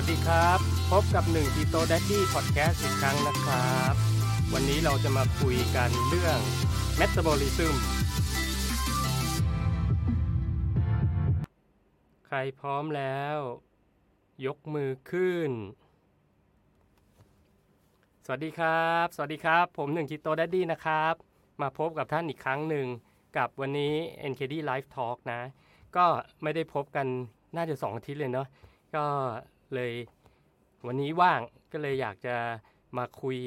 วัสดีครับ พบกับ1ทีโต d ดดดี้พอดแคสต์อีกครั้งนะครับ วันนี้เราจะมาคุยกันเรื่อง Metabolism ใครพร้อมแล้ว ยกมือขึ้น สวัสดีครับ สวัสดีครับ ผม1ทีโต d ดดดี้นะครับ มาพบกับท่านอีกครั้งหนึ่งกับวันนี้ NKD Live Talk นะ ก็ไม่ได้พบกันน่าจะสองอาทิตย์เลยเนาะก็ เลยวันนี้ว่างก็เลยอยากจะมาคุย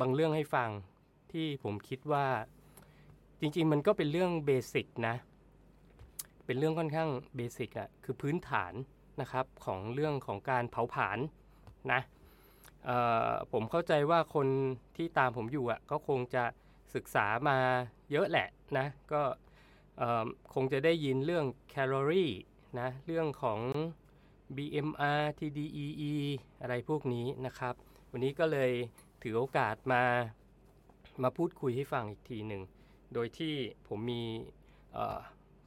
บางเรื่องให้ฟัง ที่ผมคิดว่าจริงๆ มันก็เป็นเรื่องเบสิกนะ เป็นเรื่องค่อนข้างเบสิกอะคือพื้นฐานนะครับของเรื่องของการเผาผลาญนะผมเข้าใจว่าคนที่ตามผมอยู่อะก็คงจะศึกษามาเยอะแหละนะก็คงจะได้ยินเรื่องแคลอรี่นะเรื่องของ BMR TDEE อะไรพวกนี้นะครับ วันนี้ก็เลยถือโอกาสมามาพูดคุยให้ฟังอีกทีหนึ่ง โดยที่ผมมี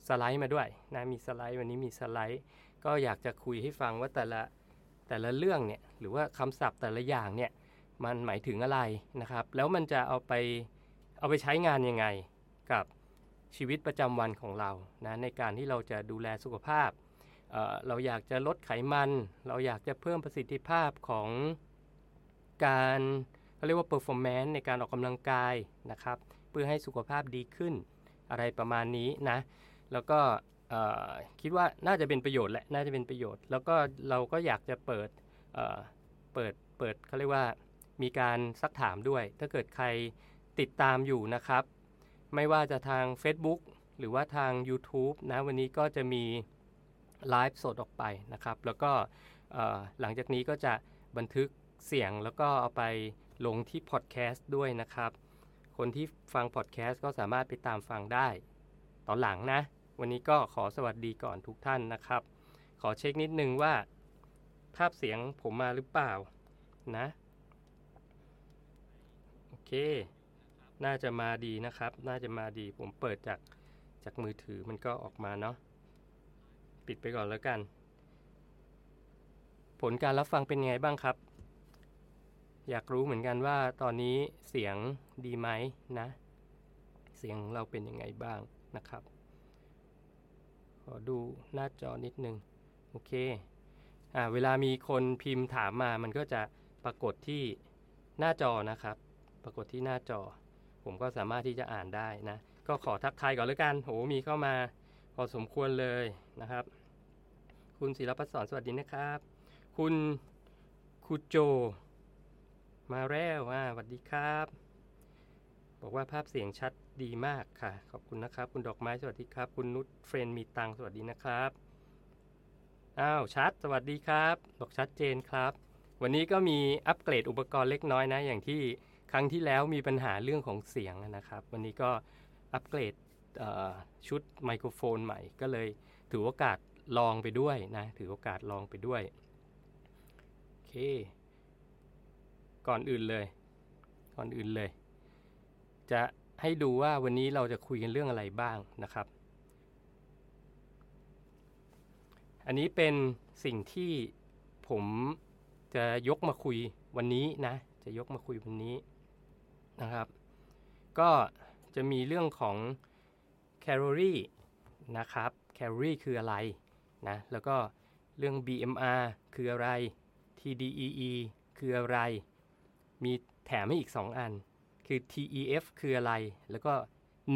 สไลด์มาด้วยนะมีสไลด์วันนี้มีสไลด์ ก็อยากจะคุยให้ฟังว่าแต่ละแต่ละเรื่องเนี่ยหรือว่าคำศัพท์แต่ละอย่างเนี่ยมันหมายถึงอะไรนะครับ แล้วมันจะเอาไปเอาไปใช้งานยังไงกับชีวิตประจำวันของเรานะในการที่เราจะดูแลสุขภาพ เราอยากจะลดไขมัน เราอยากจะเพิ่มประสิทธิภาพของการเขาเรียกว่า performance ในการออกกำลังกายนะครับ เพื่อให้สุขภาพดีขึ้นอะไรประมาณนี้นะ แล้วก็คิดว่าน่าจะเป็นประโยชน์แหละ น่าจะเป็นประโยชน์ แล้วก็เราก็อยากจะเปิดเปิด เปิดเขาเรียกว่ามีการซักถามด้วย ถ้าเกิดใครติดตามอยู่นะครับ ไม่ว่าจะทาง Facebook หรือว่าทาง YouTube นะ วันนี้ก็จะมี ไลฟ์สดออกไปนะครับ แล้วก็หลังจากนี้ก็จะบันทึกเสียงแล้วก็เอาไปลงที่พอดแคสต์ด้วยนะครับ คนที่ฟังพอดแคสต์ก็สามารถไปตามฟังได้ ตอนหลังนะ วันนี้ก็ขอสวัสดีก่อนทุกท่านนะครับ ขอเช็คนิดนึงว่า ภาพเสียงผมมาหรือเปล่านะ โอเค น่าจะมาดีนะครับ น่าจะมาดีผมเปิดจากจากมือถือมันก็ออกมาเนาะ ปิดไปก่อนแล้วกัน ผลการรับฟังเป็นไงบ้างครับ อยากรู้เหมือนกันว่าตอนนี้เสียงดีไหมนะ เสียงเราเป็นยังไงบ้างนะครับ ขอดูหน้าจอนิดนึง โอเคอ่าเวลามีคนพิมพ์ถามมามันก็จะปรากฏที่หน้าจอนะครับ ปรากฏที่หน้าจอ ผมก็สามารถที่จะอ่านได้นะ ก็ขอทักทายก่อนแล้วกันโหมีเข้ามา พอสมควรเลยนะครับ คุณศิลปศรสวัสดีนะครับ คุณคุโจ มาแล้วอ่าสวัสดีครับ บอกว่าภาพเสียงชัดดีมากค่ะ ขอบคุณนะครับ คุณดอกไม้สวัสดีครับ คุณนุชเฟรนมีตังสวัสดีนะครับอ้าวชัดสวัสดีครับบอกชัดเจนครับ วันนี้ก็มีอัปเกรดอุปกรณ์เล็กน้อยนะ อย่างที่ครั้งที่แล้วมีปัญหาเรื่องของเสียงนะครับ วันนี้ก็อัปเกรด ชุดไมโครโฟนใหม่ ก็เลยถือโอกาสลองไปด้วยนะ ถือโอกาสลองไปด้วย โอเค ก่อนอื่นเลย ก่อนอื่นเลย จะให้ดูว่าวันนี้เราจะคุยกันเรื่องอะไรบ้างนะครับ อันนี้เป็นสิ่งที่ผมจะยกมาคุยวันนี้นะ จะยกมาคุยวันนี้นะครับ ก็จะมีเรื่องของ แคลอรี่นะครับแคลอรี่คืออะไรนะแล้วก็เรื่อง BMR คืออะไร TDEE คืออะไร มีแถมให้อีก 2 อัน คือ TEF คืออะไร แล้วก็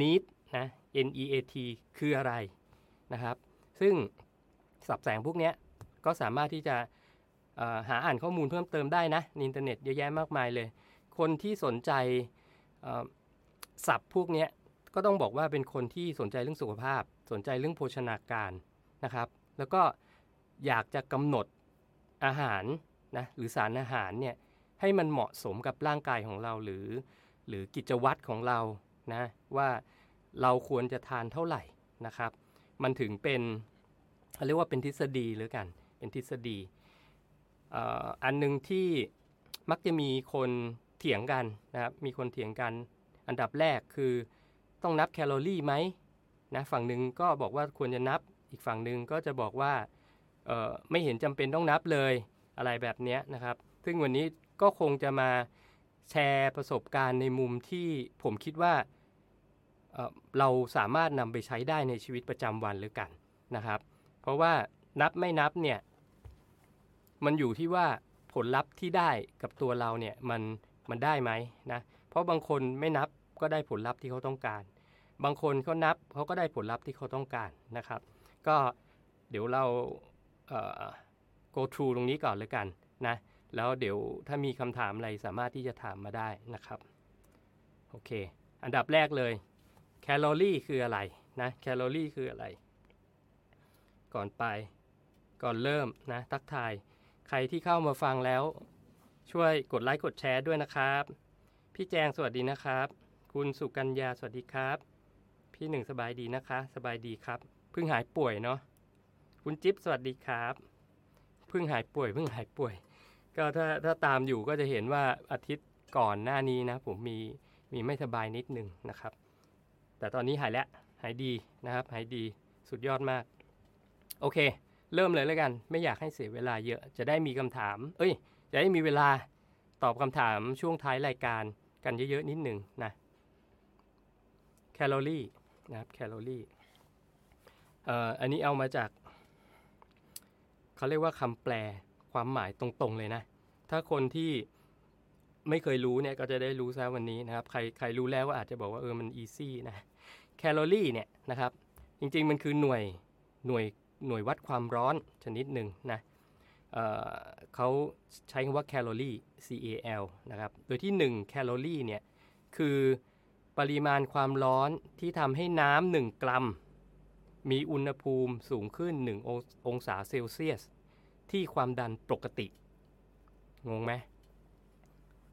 NEAT นะ NEAT คืออะไรนะครับ ซึ่งศัพท์แสงพวกนี้ก็สามารถที่จะหาอ่านข้อมูลเพิ่มเติมได้นะในอินเทอร์เน็ตเยอะแยะมากมายเลย คนที่สนใจสับพวกนี้ ก็ต้องบอกว่าเป็นคนที่สนใจเรื่องสุขภาพ สนใจเรื่องโภชนาการนะครับ แล้วก็อยากจะกำหนดอาหารนะหรือสารอาหารเนี่ยให้มันเหมาะสมกับร่างกายของเราหรือ หรือกิจวัตรของเรานะว่าเราควรจะทานเท่าไหร่นะครับ มันถึงเป็นเขาเรียกว่าเป็นทฤษฎีหรือกัน เป็นทฤษฎีอันหนึ่งที่มักจะมีคนเถียงกันนะครับมีคนเถียงกัน อันดับแรกคือ ต้องนับแคลอรี่ไหมนะฝั่งหนึ่งก็บอกว่าควรจะนับ อีกฝั่งหนึ่งก็จะบอกว่าไม่เห็นจำเป็นต้องนับเลยอะไรแบบนี้นะครับ ซึ่งวันนี้ก็คงจะมาแชร์ประสบการณ์ในมุมที่ผมคิดว่าเเราสามารถนำไปใช้ได้ในชีวิตประจำวันหรือกันนะครับ เพราะว่านับไม่นับเนี่ยมันอยู่ที่ว่าผลลัพธ์ที่ได้กับตัวเราเนี่ยมันมันได้ไหมนะเพราะบางคนไม่นับ ก็ได้ผลลัพธ์ที่เขาต้องการ บางคนเขานับเขาก็ได้ผลลัพธ์ที่เขาต้องการนะครับ ก็เดี๋ยวเราเ go through ตรงนี้ก่อนเลยกันนะแล้วเดี๋ยวถ้ามีคำถามอะไรสามารถที่จะถามมาได้นะครับโอเค อันดับแรกเลยแคลอรี่คืออะไรนะแคลอรี่คืออะไร ก่อนไปก่อนเริ่มนะทักทาย ใครที่เข้ามาฟังแล้ว ช่วยกดไลค์กดแชร์ด้วยนะครับ พี่แจงสวัสดีนะครับ คุณสุกัญญาสวัสดีครับ พี่หนึ่งสบายดีนะคะ สบายดีครับ เพิ่งหายป่วยเนาะคุณจิ๊บสวัสดีครับ เพิ่งหายป่วย เพิ่งหายป่วย ก็ถ้าถ้าตามอยู่ก็จะเห็นว่าอาทิตย์ก่อนหน้านี้นะ ผมมีมีไม่สบายนิดนึงนะครับ แต่ตอนนี้หายแล้วหายดีนะครับ หายดีสุดยอดมาก โอเค เริ่มเลยแล้วกัน ไม่อยากให้เสียเวลาเยอะ จะได้มีคำถาม เอ้ย จะได้มีเวลาตอบคำถามช่วงท้ายรายการกันเยอะๆนิดหนึ่งนะ แคลอรี่นะครับแคลอรี่เอ่ออันนี้เอามาจากเขาเรียกว่าคำแปลความหมายตรงๆเลยนะ ถ้าคนที่ไม่เคยรู้เนี่ยก็จะได้รู้ซะวันนี้นะครับ ใครใครรู้แล้วก็อาจจะบอกว่าเออมัน easy นะแคลอรี่เนี่ยนะครับ จริงๆมันคือหน่วยหน่วยหน่วยวัดความร้อนชนิดหนึ่งนะเขาใช้คำว่าแคลอรี่ CAL นะครับ โดยที่1แคลอรี่เนี่ยคือ ปริมาณความร้อนที่ทำให้น้ำหนึ่งกรัม มีอุณหภูมิสูงขึ้น1ององศาเซลเซียส ที่ความดันปกติ งงไหม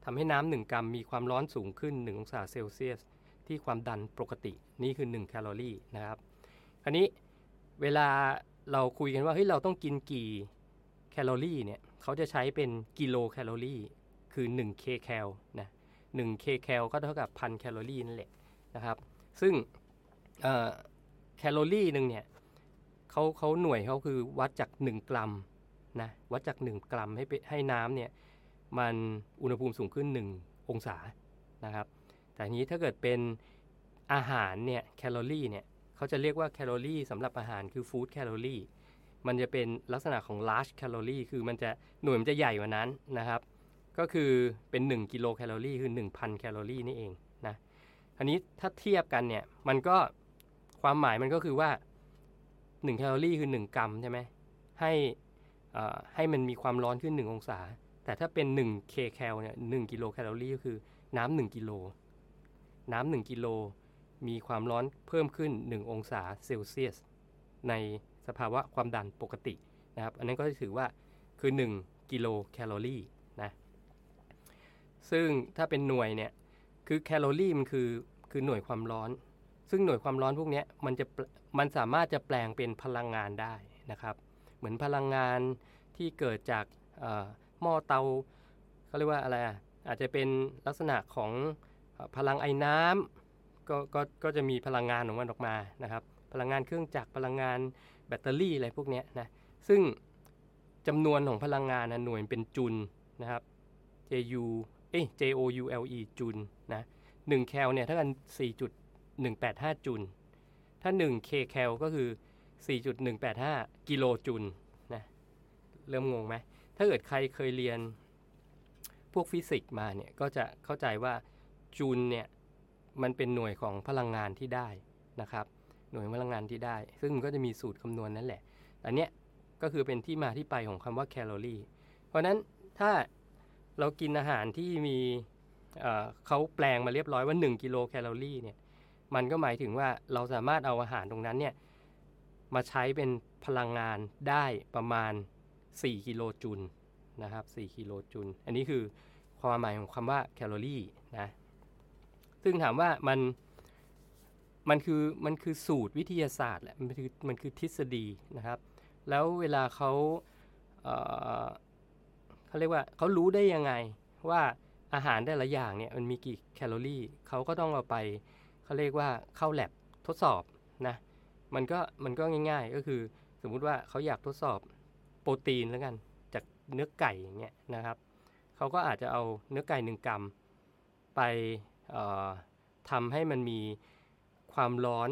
ทำให้น้ำหนึ่งกรัมมีความร้อนสูงขึ้น 1 องศาเซลเซียส ที่ความดันปกติ นี่คือ 1 แคลอรี่นะครับ คราวนี้เวลาเราคุยกันว่าเฮ้ยเราต้องกินกี่แคลอรี่เนี่ยเขาจะใช้เป็นกิโลแคลอรี่คือ1 k แคลนะ 1 k แคลก็เท่ากับพันแคลอรี่นั่นแหละนะครับ ซึ่งแคลอรี่หนึ่งเนี่ยเขาเขาหน่วยเขาคือวัดจาก 1 กรัมนะวัดจาก 1 กรัมให้ให้น้ำเนี่ยมันอุณหภูมิสูงขึ้น 1 องศานะครับ แต่นี้ถ้าเกิดเป็นอาหารเนี่ยแคลอรี่เนี่ยเขาจะเรียกว่าแคลอรี่สำหรับอาหารคือฟู้ดแคลอรี่มันจะเป็นลักษณะของ large calorie คือมันจะหน่วยมันจะใหญ่กว่านั้นนะครับ ก็คือเป็น 1 กิโลแคลอรี่คือ 1,000 แคลอรี่นี่เองนะอันนี้ถ้าเทียบกันเนี่ยมันก็ความหมายมันก็คือว่า 1 แคลอรี่คือ 1 กรัมใช่ไหมให้อ่าให้มันมีความร้อนขึ้น 1 องศา แต่ถ้าเป็น1 k แคลเนี่ย1กิโลแคลอรี่ก็คือน้ำ1กิโลน้ำ1กิโลมีความร้อนเพิ่มขึ้น 1 องศาเซลเซียส ในสภาวะความดันปกตินะครับ อันนั้นก็จะถือว่าคือ 1 กิโลแคลอรี่ ซึ่งถ้าเป็นหน่วยเนี่ยคือแคลอรี่มันคือคือหน่วยความร้อน ซึ่งหน่วยความร้อนพวกนี้มันจะมันสามารถจะแปลงเป็นพลังงานได้นะครับ เหมือนพลังงานที่เกิดจากหม้อเตาเขาเรียกว่าอะไรอะอาจจะเป็นลักษณะของอพลังไอ้น้ำก็ก็ก็จะมีพลังงานของมันออกมานะครับ พลังงานเครื่องจักรพลังงานแบตเตอรี่อะไรพวกนี้นะซึ่งจำนวนของพลังงานนะหน่วยเป็นจุลนะครับ JU เอ้ย JOULE จุลนะ1แคลเนี่ยถ้ากัน 4.185จุลถ้า 1 K แคลก็คือ 4.185 กิโลจุลนะเริ่มงงไหม ถ้าเกิดใครเคยเรียนพวกฟิสิกส์มาเนี่ย ก็จะเข้าใจว่าจุลเนี่ย มันเป็นหน่วยของพลังงานที่ได้นะครับ หน่วยพลังงานที่ได้ ซึ่งมันก็จะมีสูตรคำนวณนั่นแหละ อันเนี้ยก็คือเป็นที่มาที่ไปของคำว่าแคลอรี่ เพราะนั้นถ้า เรากินอาหารที่มีเขาแปลงมาเรียบร้อยว่า 1 กิโลแคลอรี่เนี่ยมันก็หมายถึงว่าเราสามารถเอาอาหารตรงนั้นเนี่ยมาใช้เป็นพลังงานได้ประมาณ 4 กิโลจูลนะครับ 4 กิโลจูลอันนี้คือความหมายของคำว่าแคลอรี่นะซึ่งถามว่ามันมันคือมันคือสูตรวิทยาศาสตร์แหละมันคือมันคือทฤษฎีนะครับ แล้วเวลาเขาเเขาเรียกว่าเขารู้ได้ยังไงว่าอาหารแต่ละอย่างเนี่ยมันมีกี่แคลอรี่เขาก็ต้องเอาไปเขาเรียกว่าเข้าแลบทดสอบนะมันก็มันก็ง่าย ๆ ก็คือสมมุติว่าเขาอยากทดสอบโปรตีนแล้วกันจากเนื้อไก่อย่างเงี้ยนะครับเขาก็อาจจะเอาเนื้อไก่หนึ่งกรัมไปทำให้มันมีความร้อน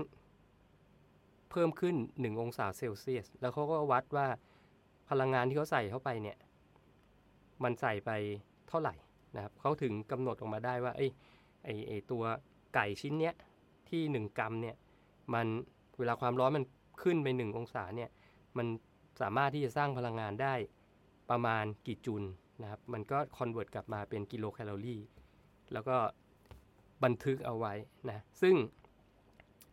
เพิ่มขึ้น 1 องศาเซลเซียส แล้วเขาก็วัดว่าพลังงานที่เขาใส่เข้าไปเนี่ย มันใส่ไปเท่าไหร่นะครับเขาถึงกำหนดออกมาได้ว่าไอ้ไอ้ไอ้ตัวไก่ชิ้นเนี้ยที่ 1 กรัมเนี่ยมันเวลาความร้อนมันขึ้นไป 1 องศาเนี่ยมันสามารถที่จะสร้างพลังงานได้ประมาณกี่จุลนะครับมันก็ convert กลับมาเป็นกิโลแคลอรี่แล้วก็บันทึกเอาไว้นะซึ่ง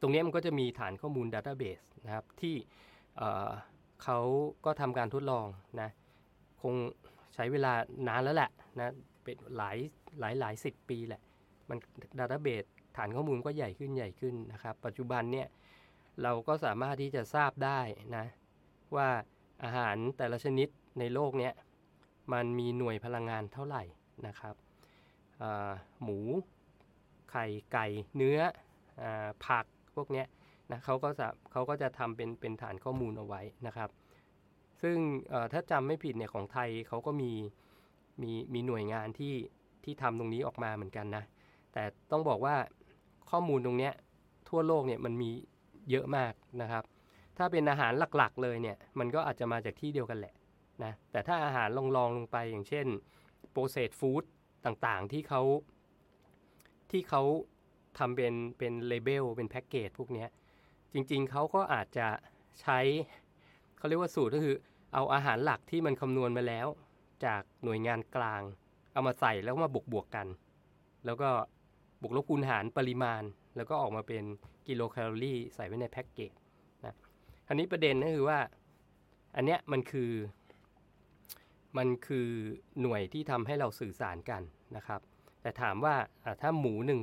ตรงนี้มันก็จะมีฐานข้อมูล database นะครับที่เขาก็ทำการทดลองนะคง ใช้เวลานานแล้วแหละนะเป็นหลายหลายหลายสิบปีแหละ มันดัตเตอร์เบสฐานข้อมูลก็ใหญ่ขึ้นใหญ่ขึ้นนะครับ ปัจจุบันเนี่ยเราก็สามารถที่จะทราบได้นะว่าอาหารแต่ละชนิดในโลกเนี้ยมันมีหน่วยพลังงานเท่าไหร่นะครับหมู ไข่ไก่เนื้ออผักพวกนี้นะเขาก็จะเขาก็จะทำเป็นเป็นฐานข้อมูลเอาไว้นะครับ ซึ่งถ้าจำไม่ผิดเนี่ยของไทยเขาก็มีมีมีหน่วยงานที่ที่ทำตรงนี้ออกมาเหมือนกันนะ แต่ต้องบอกว่าข้อมูลตรงนี้ทั่วโลกเนี่ยมันมีเยอะมากนะครับ ถ้าเป็นอาหารหลักๆ เลยเนี่ยมันก็อาจจะมาจากที่เดียวกันแหละนะแต่ถ้าอาหารลองๆลงไปอย่างเช่นโปรเซสฟู้ดต่างๆที่เขาที่เขาทำเป็นเป็นเลเบลเป็นแพ็กเกจพวกนี้จริงๆเขาก็อาจจะใช้เขาเรียกว่าสูตรก็คือ เอาอาหารหลักที่มันคำนวณมาแล้ว จากหน่วยงานกลาง เอามาใส่แล้วมาบวกบวกกัน แล้วก็บวกลบคูณหารปริมาณ แล้วก็ออกมาเป็นกิโลแคลอรี่ใส่ไว้ในแพ็กเกจนะอันนี้ประเด็นก็คือว่า อันเนี้ยมันคือ มันคือหน่วยที่ทำให้เราสื่อสารกันนะครับ แต่ถามว่าถ้าหมูหนึ่ง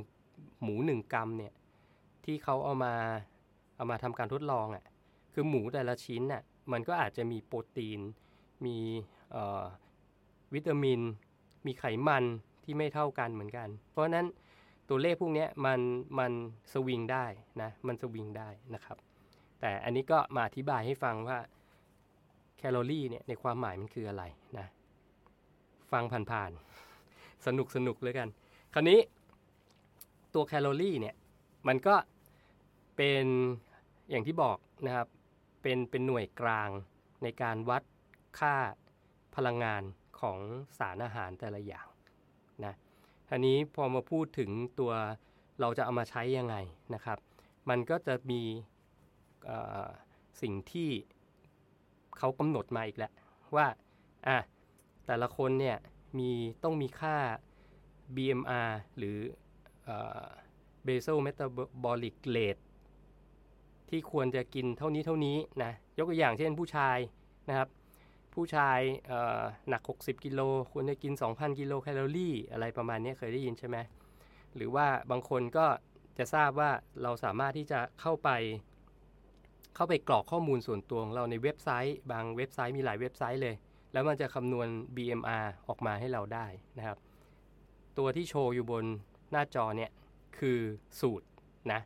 หมูหนึ่งกรัมเนี่ยที่เขาเอามาเอามาทำการทดลองอะ่ะคือหมูแต่ละชิ้นน่ะ มันก็อาจจะมีโปรตีน มีวิตามิน มีไขมันที่ไม่เท่ากันเหมือนกัน เพราะนั้นตัวเลขพวกนี้มันมันสวิงได้นะมันสวิงได้นะครับ แต่อันนี้ก็มาอธิบายให้ฟังว่าแคลอรี่เนี่ยในความหมายมันคืออะไรนะฟังผ่านๆสนุกสนุกเลยกัน คราวนี้ตัวแคลอรี่เนี่ยมันก็เป็นอย่างที่บอกนะครับ เป็นเป็นหน่วยกลางในการวัดค่าพลังงานของสารอาหารแต่ละอย่างนะทีนี้พอมาพูดถึงตัวเราจะเอามาใช้ยังไงนะครับ มันก็จะมีสิ่งที่เขากำหนดมาอีกแล้วว่าอะแต่ละคนเนี่ยมีต้องมีค่า BMR หรือ basal metabolic rate ที่ควรจะกินเท่านี้เท่านี้นะยกตัวอย่างเช่นผู้ชายนะครับ ผู้ชายหนัก 60 กิโลควรจะกิน 2,000 กิโลแคลอรี่ อะไรประมาณนี้เคยได้ยินใช่ไหมหรือว่าบางคนก็จะทราบว่าเราสามารถที่จะเข้าไป เข้าไปกรอกข้อมูลส่วนตัวของเราในเว็บไซต์ บางเว็บไซต์มีหลายเว็บไซต์เลย แล้วมันจะคำนวณ BMR ออกมาให้เราได้นะครับ ตัวที่โชว์อยู่บนหน้าจอเนี่ยคือสูตรนะ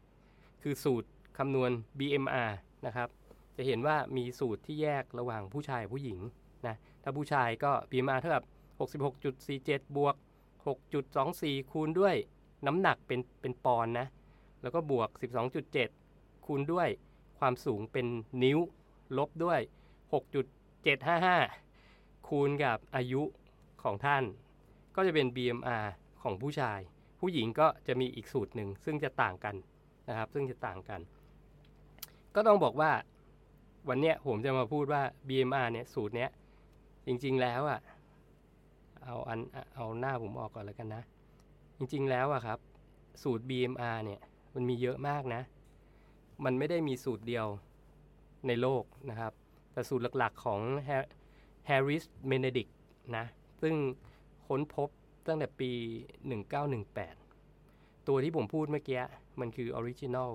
คือสูตร คำนวณ BMR นะครับ จะเห็นว่ามีสูตรที่แยกระหว่างผู้ชายผู้หญิงนะ ถ้าผู้ชายก็ BMR เท่ากับ 66.47 บวก 6.24 คูณด้วยน้ำหนักเป็นเป็นปอนนะ แล้วก็บวก 12.7 คูณด้วยความสูงเป็นนิ้ว ลบด้วย 6.755 คูณกับอายุของท่าน ก็จะเป็น BMR ของผู้ชาย ผู้หญิงก็จะมีอีกสูตรหนึ่งซึ่งจะต่างกันนะครับ ซึ่งจะต่างกัน ก็ต้องบอกว่าวันนี้ผมจะมาพูดว่า BMR เนี่ยสูตรเนี้ยจริง ๆแล้วอะเอาอันเอาหน้าผมออกก่อนแล้วกันนะ จริง ๆแล้วอะครับ สูตร BMR เนี่ยมันมีเยอะมากนะ มันไม่ได้มีสูตรเดียวในโลกนะครับ แต่สูตรหลักๆของ Harris Benedict นะ ซึ่งค้นพบตั้งแต่ปี 1918 ตัวที่ผมพูดเมื่อกี้ มันคือ original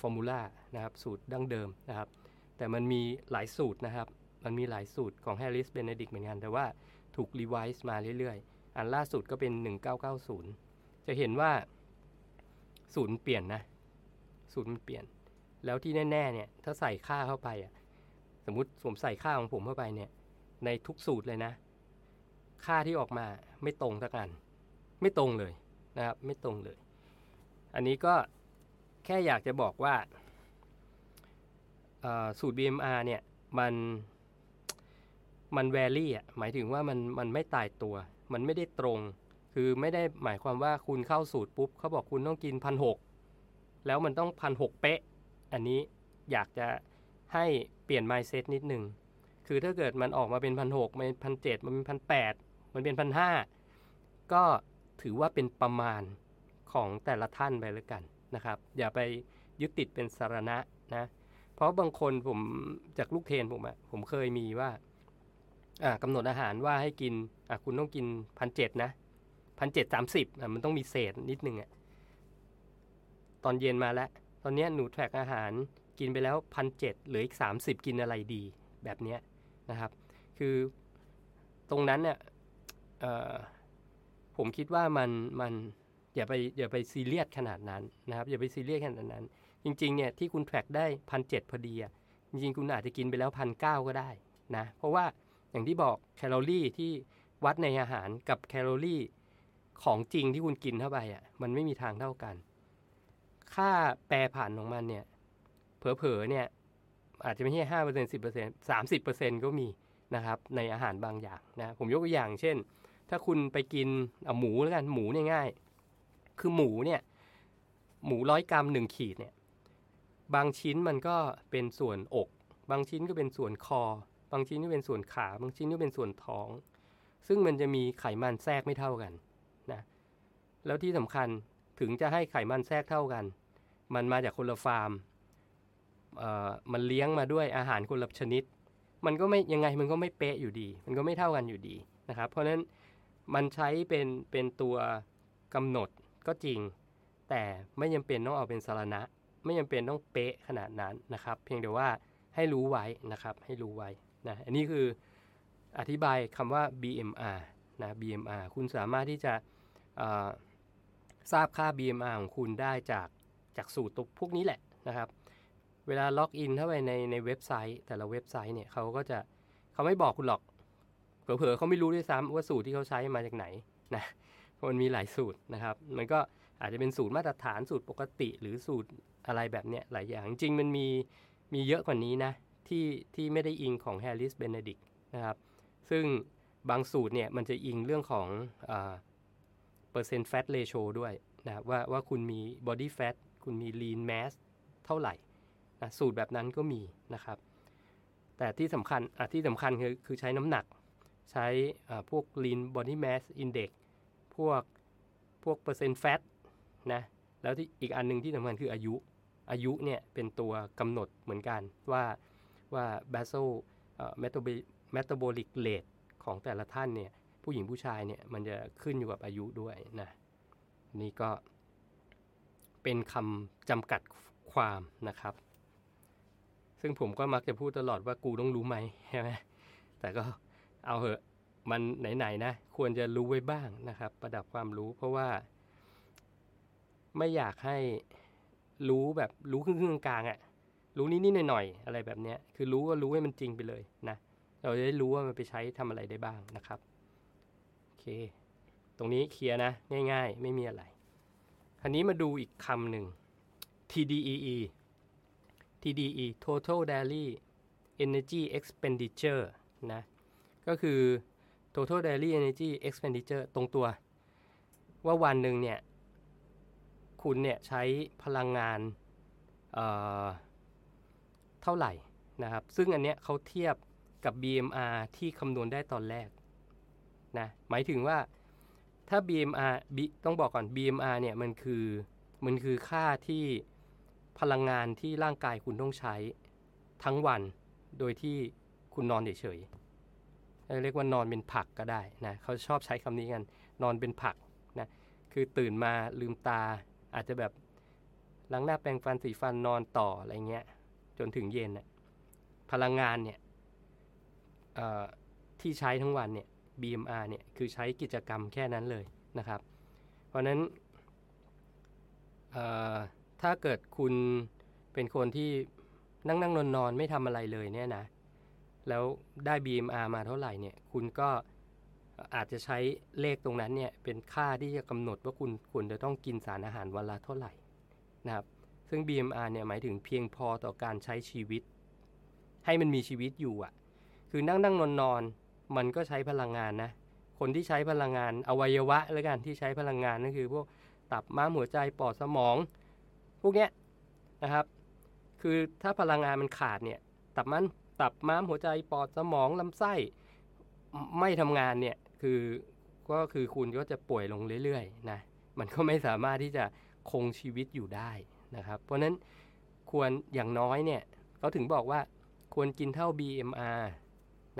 formulaนะครับสูตรดั้งเดิมนะครับ แต่มันมีหลายสูตรนะครับ มันมีหลายสูตรของ Harris Benedict เหมือนกัน แต่ว่าถูกรีไวซ์มาเรื่อยๆ อันล่าสุดก็เป็น 1990 จะเห็นว่าสูตรเปลี่ยนนะ สูตรมันเปลี่ยน แล้วที่แน่ๆเนี่ยถ้าใส่ค่าเข้าไปอะสมมติผมใส่ค่าของผมเข้าไปเนี่ยในทุกสูตรเลยนะ ค่าที่ออกมาไม่ตรงสักอัน ไม่ตรงเลยนะครับ ไม่ตรงเลย อันนี้ก็ แค่อยากจะบอกว่าสูตร BMR เนี่ยมันมันแวรี่อะหมายถึงว่ามันมันไม่ตายตัว มันไม่ได้ตรง คือไม่ได้หมายความว่าคุณเข้าสูตรปุ๊บเขาบอกคุณต้องกินพันหกแล้วมันต้องพันหกเป๊ะ อันนี้อยากจะให้เปลี่ยน mindset นิดนึง คือถ้าเกิดมันออกมาเป็นพันหกมันพันเจ็ดมันเป็นพันแปดมันเป็นพันห้าก็ถือว่าเป็นประมาณของแต่ละท่านไปแล้วกัน นะครับ อย่าไปยึดติดเป็นสารณะนะ เพราะบางคนผมจากลูกเทนผมอะผมเคยมีว่าอ่ากำหนดอาหารว่าให้กินอะคุณต้องกินพันเจ็ดนะพันเจ็ดสามสิบอะมันต้องมีเศษนิดนึงอะตอนเย็นมาแล้ว ตอนนี้หนูแทร็กอาหารกินไปแล้วพันเจ็ดเหลืออีกสามสิบกินอะไรดีแบบเนี้ยนะครับ คือตรงนั้นเนี่ยผมคิดว่ามันมัน อย่าไปอย่าไปซีเรียสขนาดนั้นนะครับอย่าไปซีเรียสขนาดนั้น จริงๆเนี่ยที่คุณแทร็กได้พันเพอดีอะจริงๆคุณอาจจะกินไปแล้วพันเก็ได้นะเพราะว่าอย่างที่บอกแคลอรี่ที่วัดในอาหารกับแคลอรี่ของจริงที่คุณกินเข้าไปอะมันไม่มีทางเท่ากัน ค่าแปรผ่านของมันเนี่ยเผลอๆเนี่ยอาจจะไม่ใช่ห้าเปอร์เซ็นต์สิบเปอร์เซ็นต์สามสิบเปอร์เซ็นต์ก็มีนะครับในอาหารบางอย่างนะผมยกตัวอย่างเช่น ถ้าคุณไปกินหมูแล้วกันหมูเนี่ยง่าย คือหมูเนี่ยหมูร้อยกรัมหนึ่งขีดเนี่ยบางชิ้นมันก็เป็นส่วนอก บางชิ้นก็เป็นส่วนคอ บางชิ้นก็เป็นส่วนขา บางชิ้นก็เป็นส่วนท้อง ซึ่งมันจะมีไขมันแทรกไม่เท่ากันนะแล้วที่สำคัญถึงจะให้ไขมันแทรกเท่ากัน มันมาจากคนละฟาร์มมันเลี้ยงมาด้วยอาหารคนละชนิด มันก็ไม่ยังไงมันก็ไม่เป๊ะอยู่ดี มันก็ไม่เท่ากันอยู่ดีนะครับ เพราะฉะนั้นมันใช้เป็นเป็นตัวกำหนด ก็จริง แต่ไม่จาเป็นต้องเอาเป็นสารณะ ไม่จาเป็นต้องเป๊ะขนาดนั้นนะครับ เพียงแต่ว่าให้รู้ไว้นะครับ ให้รู้ไว้นะอันนี้คืออธิบายคำว่า BMR นะ BMR คุณสามารถที่จะทราบค่า BMR ของคุณได้จากจากสูตรพวกนี้แหละนะครับ เวลาล็อกอินเข้าไปในในเว็บไซต์ แต่ละเว็บไซต์เนี่ยเขาก็จะเขาไม่บอกคุณหรอก เผลอๆเขาไม่รู้ด้วยซ้ำว่าสูตรที่เขาใช้มาจากไหนนะ มันมีหลายสูตรนะครับ มันก็อาจจะเป็นสูตรมาตรฐานสูตรปกติ หรือสูตรอะไรแบบเนี้ยหลายอย่างจริงมันมีมีเยอะกว่านี้นะที่ที่ไม่ได้อิงของ Harris Benedict นะครับ ซึ่งบางสูตรเนี่ยมันจะอิงเรื่องของเปอร์เซ็นต์แฟตเรโชด้วยนะว่าว่าคุณมี body fat คุณมี lean mass เท่าไหร่นะสูตรแบบนั้นก็มีนะครับ แต่ที่สำคัญที่สำคัญคือคือใช้น้ำหนัก ใช้พวก lean body mass index พวกพวกเปอร์เซ็นต์แฟตนะแล้วที่อีกอันหนึ่งที่สำคัญคืออายุอายุเนี่ยเป็นตัวกำหนดเหมือนกันว่าว่า basal metabolic rate ของแต่ละท่านเนี่ยผู้หญิงผู้ชายเนี่ยมันจะขึ้นอยู่กับอายุด้วยนะนี่ก็เป็นคำจำกัดความนะครับ ซึ่งผมก็มักจะพูดตลอดว่ากูต้องรู้ไหมใช่ไหมแต่ก็เอาเหอะ มันไหนๆนะควรจะรู้ไว้บ้างนะครับ ประดับความรู้เพราะว่า ไม่อยากให้รู้แบบรู้ครึ่งๆกลางอะ่ะรู้นิดๆหน่อยๆอะไรแบบเนี้ยคือรู้ก็รู้ให้มันจริงไปเลยนะเราจะได้รู้ว่ามันไปใช้ทำอะไรได้บ้างนะครับโอเค ตรงนี้เคลียร์นะง่าย ๆ ไม่มีอะไรคันนี้มาดูอีกคำหนึ่ง TDEE TDE Total Daily Energy Expenditure นะ ก็คือ Total Daily Energy Expenditure ตรงตัว ว่าวันหนึ่งเนี่ย คุณเนี่ยใช้พลังงานเเท่าไหร่นะครับ ซึ่งอันเนี้ยเขาเทียบกับ BMR ที่คำนวณได้ตอนแรกนะ หมายถึงว่าถ้า BMR ต้องบอกก่อน BMR เนี่ยมันคือมันคือค่าที่พลังงานที่ร่างกายคุณต้องใช้ทั้งวัน โดยที่คุณนอนเฉยๆ เรียกว่านอนเป็นผักก็ได้นะเขาชอบใช้คำนี้กันนอนเป็นผักนะคือตื่นมาลืมตา อาจจะแบบล้างหน้าแปรงฟันสีฟันนอนต่ออะไรเงี้ยจนถึงเย็นนะพลังงานเนี่ยที่ใช้ทั้งวันเนี่ย BMR เนี่ยคือใช้กิจกรรมแค่นั้นเลยนะครับ เพราะนั้นถ้าเกิดคุณเป็นคนที่นั่งนั่งนอนนอนไม่ทำอะไรเลยเนี่ยนะ แล้วได้ BMR มาเท่าไหร่เนี่ย คุณก็อาจจะใช้เลขตรงนั้นเนี่ยเป็นค่าที่จะกำหนดว่าคุณควรจะต้องกินสารอาหารวันละเท่าไหร่นะครับ ซึ่ง BMR เนี่ยหมายถึงเพียงพอต่อการใช้ชีวิต ให้มันมีชีวิตอยู่อะ คือนั่งนั่งนอนนอนมันก็ใช้พลังงานนะ คนที่ใช้พลังงานอวัยวะแล้วกันที่ใช้พลังงานนั่นคือพวกตับม้ามหัวใจปอดสมอง พวกเนี้ยนะครับ คือถ้าพลังงานมันขาดเนี่ย ตับมัน ตับม้ามหัวใจปอดสมองลำไส้ไม่ทำงานเนี่ยคือก็คือคุณก็จะป่วยลงเรื่อยๆนะมันก็ไม่สามารถที่จะคงชีวิตอยู่ได้นะครับ เพราะนั้นควรอย่างน้อยเนี่ยเขาถึงบอกว่าควรกินเท่า BMR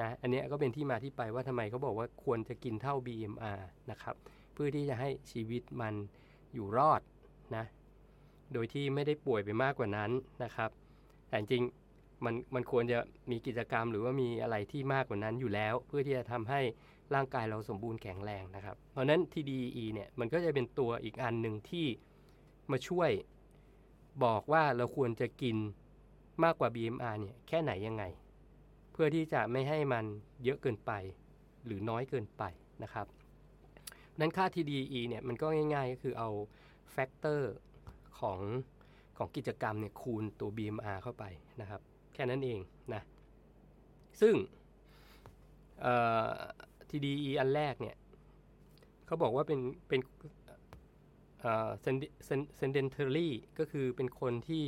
นะอันนี้ก็เป็นที่มาที่ไปว่าทำไมเขาบอกว่าควรจะกินเท่า BMR นะครับ เพื่อที่จะให้ชีวิตมันอยู่รอดนะโดยที่ไม่ได้ป่วยไปมากกว่านั้นนะครับ แต่จริง มันมันควรจะมีกิจกรรมหรือว่ามีอะไรที่มากกว่านั้นอยู่แล้ว เพื่อที่จะทำให้ร่างกายเราสมบูรณ์แข็งแรงนะครับ เพราะนั้น TDE เนี่ยมันก็จะเป็นตัวอีกอันหนึ่งที่มาช่วยบอกว่าเราควรจะกินมากกว่า BMR เนี่ยแค่ไหนยังไง เพื่อที่จะไม่ให้มันเยอะเกินไป หรือน้อยเกินไปนะครับนั้นค่า TDE เนี่ยมันก็ง่ายๆ ก็คือเอาแฟกเตอร์ของของกิจกรรมเนี่ยคูณตัว BMR เข้าไปนะครับ ค่นั้นเองนะซึ่ง TDE อันแรกเนี่ยเขาบอกว่าเป็นเป็น sedentary ก็คือเป็นคนที่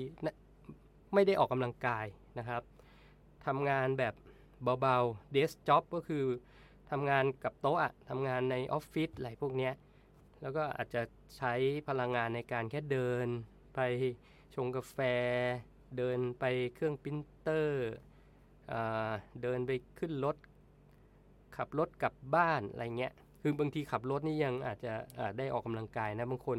ไม่ได้ออกกำลังกายนะครับทำงานแบบเบาๆ desk job ก็คือทำงานกับโต๊ะทำงานในออฟฟิศอะไรพวกนี้แล้วก็อาจจะใช้พลังงานในการแค่เดิน ไปชงกาแฟ เดินไปเครื่องปรินเตอร์เดินไปขึ้นรถ ขับรถกลับบ้านอะไรเงี้ย คือบางทีขับรถนี่ยังอาจจะอาจได้ออกกำลังกายนะ บางคน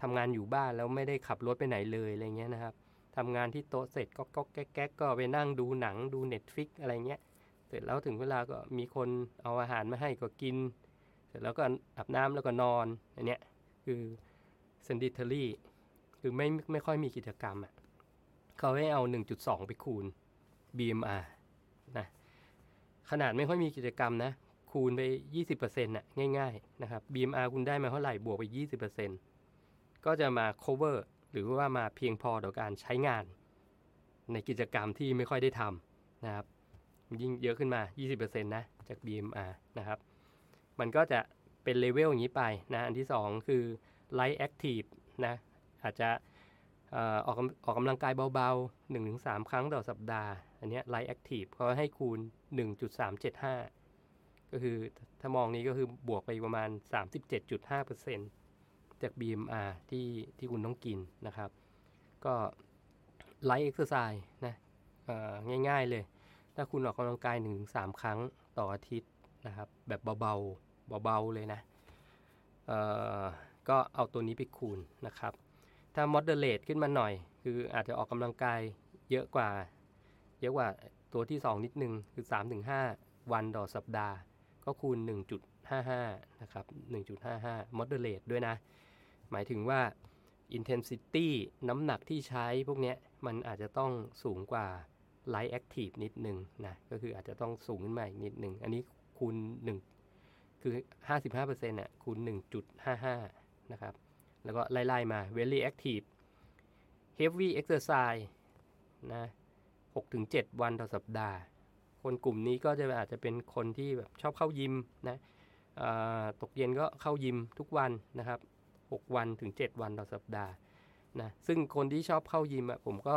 ทำงานอยู่บ้านแล้วไม่ได้ขับรถไปไหนเลยอะไรเงี้ยนะครับทำงานที่โต๊ะเสร็จก็ก็แก๊กก็ไปนั่งดูหนังดู Netflix อะไรเงี้ย เสร็จแล้วถึงเวลาก็มีคนเอาอาหารมาให้ก็กิน เสร็จแล้วก็อาบน้ำแล้วก็นอนอันเนี้ยคือ sedentary คือไม่ไม่ค่อยมีกิจกรรมอะ เขาให้เอา 1.2 ไปคูณ BMR นะขนาดไม่ค่อยมีกิจกรรมนะ คูณไป 20%น่ะง่ายๆนะครับ BMR คุณได้มาเท่าไหร่บวกไป 20%ก็จะมา cover หรือว่ามาเพียงพอต่อการใช้งาน ในกิจกรรมที่ไม่ค่อยได้ทำนะครับยิ่งเยอะขึ้นมา 20%นะจาก BMR นะครับ มันก็จะเป็นเลเวลอย่างนี้ไปนะ อันที่ 2 คือ light active นะ อาจจะ ออกออกกำลังกายเบาๆ 1-3 ครั้งต่อสัปดาห์ อันนี้ light active เขาให้คูณ 1.375 ก็คือถ้ามองนี้ก็คือบวกไปประมาณ 37.5%จาก BMR ที่ที่คุณต้องกินนะครับ ก็ light exercise นะง่ายๆเลย ถ้าคุณออกกำลังกาย 1-3 ครั้งต่ออาทิตย์นะครับ แบบเบาๆเบาๆเลยนะก็เอาตัวนี้ไปคูณนะครับ ถ้า moderate ขึ้นมาหน่อย คืออาจจะออกกำลังกายเยอะกว่า เยอะกว่าตัวที่ 2 นิดนึง คือ 3-5 วันต่อสัปดาห์ ก็คูณ 1.55 นะครับ 1.55 moderate ด้วยนะ หมายถึงว่า intensity น้ำหนักที่ใช้พวกนี้มันอาจจะต้องสูงกว่า light active นิดนึงนะ ก็คืออาจจะต้องสูงขึ้นมาอีกนิดนึง อันนี้คูณ 1 คือ 55%น่ะคูณ 1.55 นะครับ แล้วก็ไล่ๆมา very active heavy exercise นะ6-7 วันต่อสัปดาห์ คนกลุ่มนี้ก็จะอาจจะเป็นคนที่แบบชอบเข้ายิมนะตกเย็นก็เข้ายิมทุกวันนะครับ 6 วันถึง 7 วันต่อสัปดาห์นะซึ่งคนที่ชอบเข้ายิมอะผมก็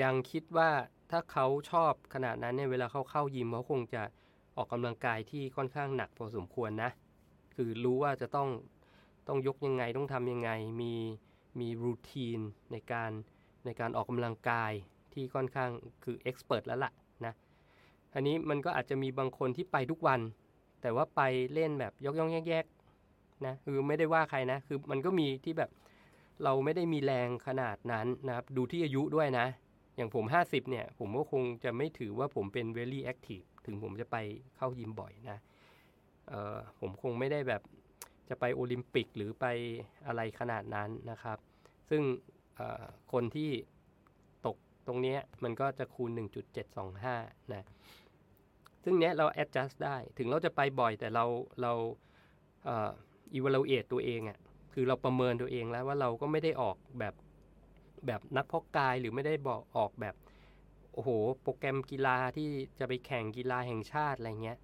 ยังคิดว่าถ้าเขาชอบขนาดนั้นเนี่ยเวลาเขาเข้ายิมเขาคงจะออกกำลังกายที่ค่อนข้างหนักพอสมควรนะ คือรู้ว่าจะต้อง ต้องยกยังไงต้องทำยังไง มีมีรูทีนในการในการออกกำลังกายที่ค่อนข้างคือเอ็กซ์เพรสแล้วล่ะนะอันนี้มันก็อาจจะมีบางคนที่ไปทุกวัน แต่ว่าไปเล่นแบบยกย่องแยกๆนะคือไม่ได้ว่าใครนะ คือมันก็มีที่แบบเราไม่ได้มีแรงขนาดนั้นนะครับ ดูที่อายุด้วยนะ อย่างผม 50 เนี่ย ผมก็คงจะไม่ถือว่าผมเป็น very active ถึงผมจะไปเข้ายิมบ่อยนะ เออผมคงไม่ได้แบบ จะไปโอลิมปิกหรือไปอะไรขนาดนั้นนะครับ ซึ่งคนที่ตกตรงนี้มันก็จะคูณ 1.725 นะ ซึ่งเนี้ยเรา adjust ได้ ถึงเราจะไปบ่อยแต่เราเราอ่อ evaluate ตัวเองอะ่ะ คือเราประเมินตัวเองแล้วว่าเราก็ไม่ได้ออกแบบแบบนักพกกายหรือไม่ได้บอกออกแบบ โอ้โห โปรแกรมกีฬาที่จะไปแข่งกีฬาแห่งชาติอะไรเงี้ย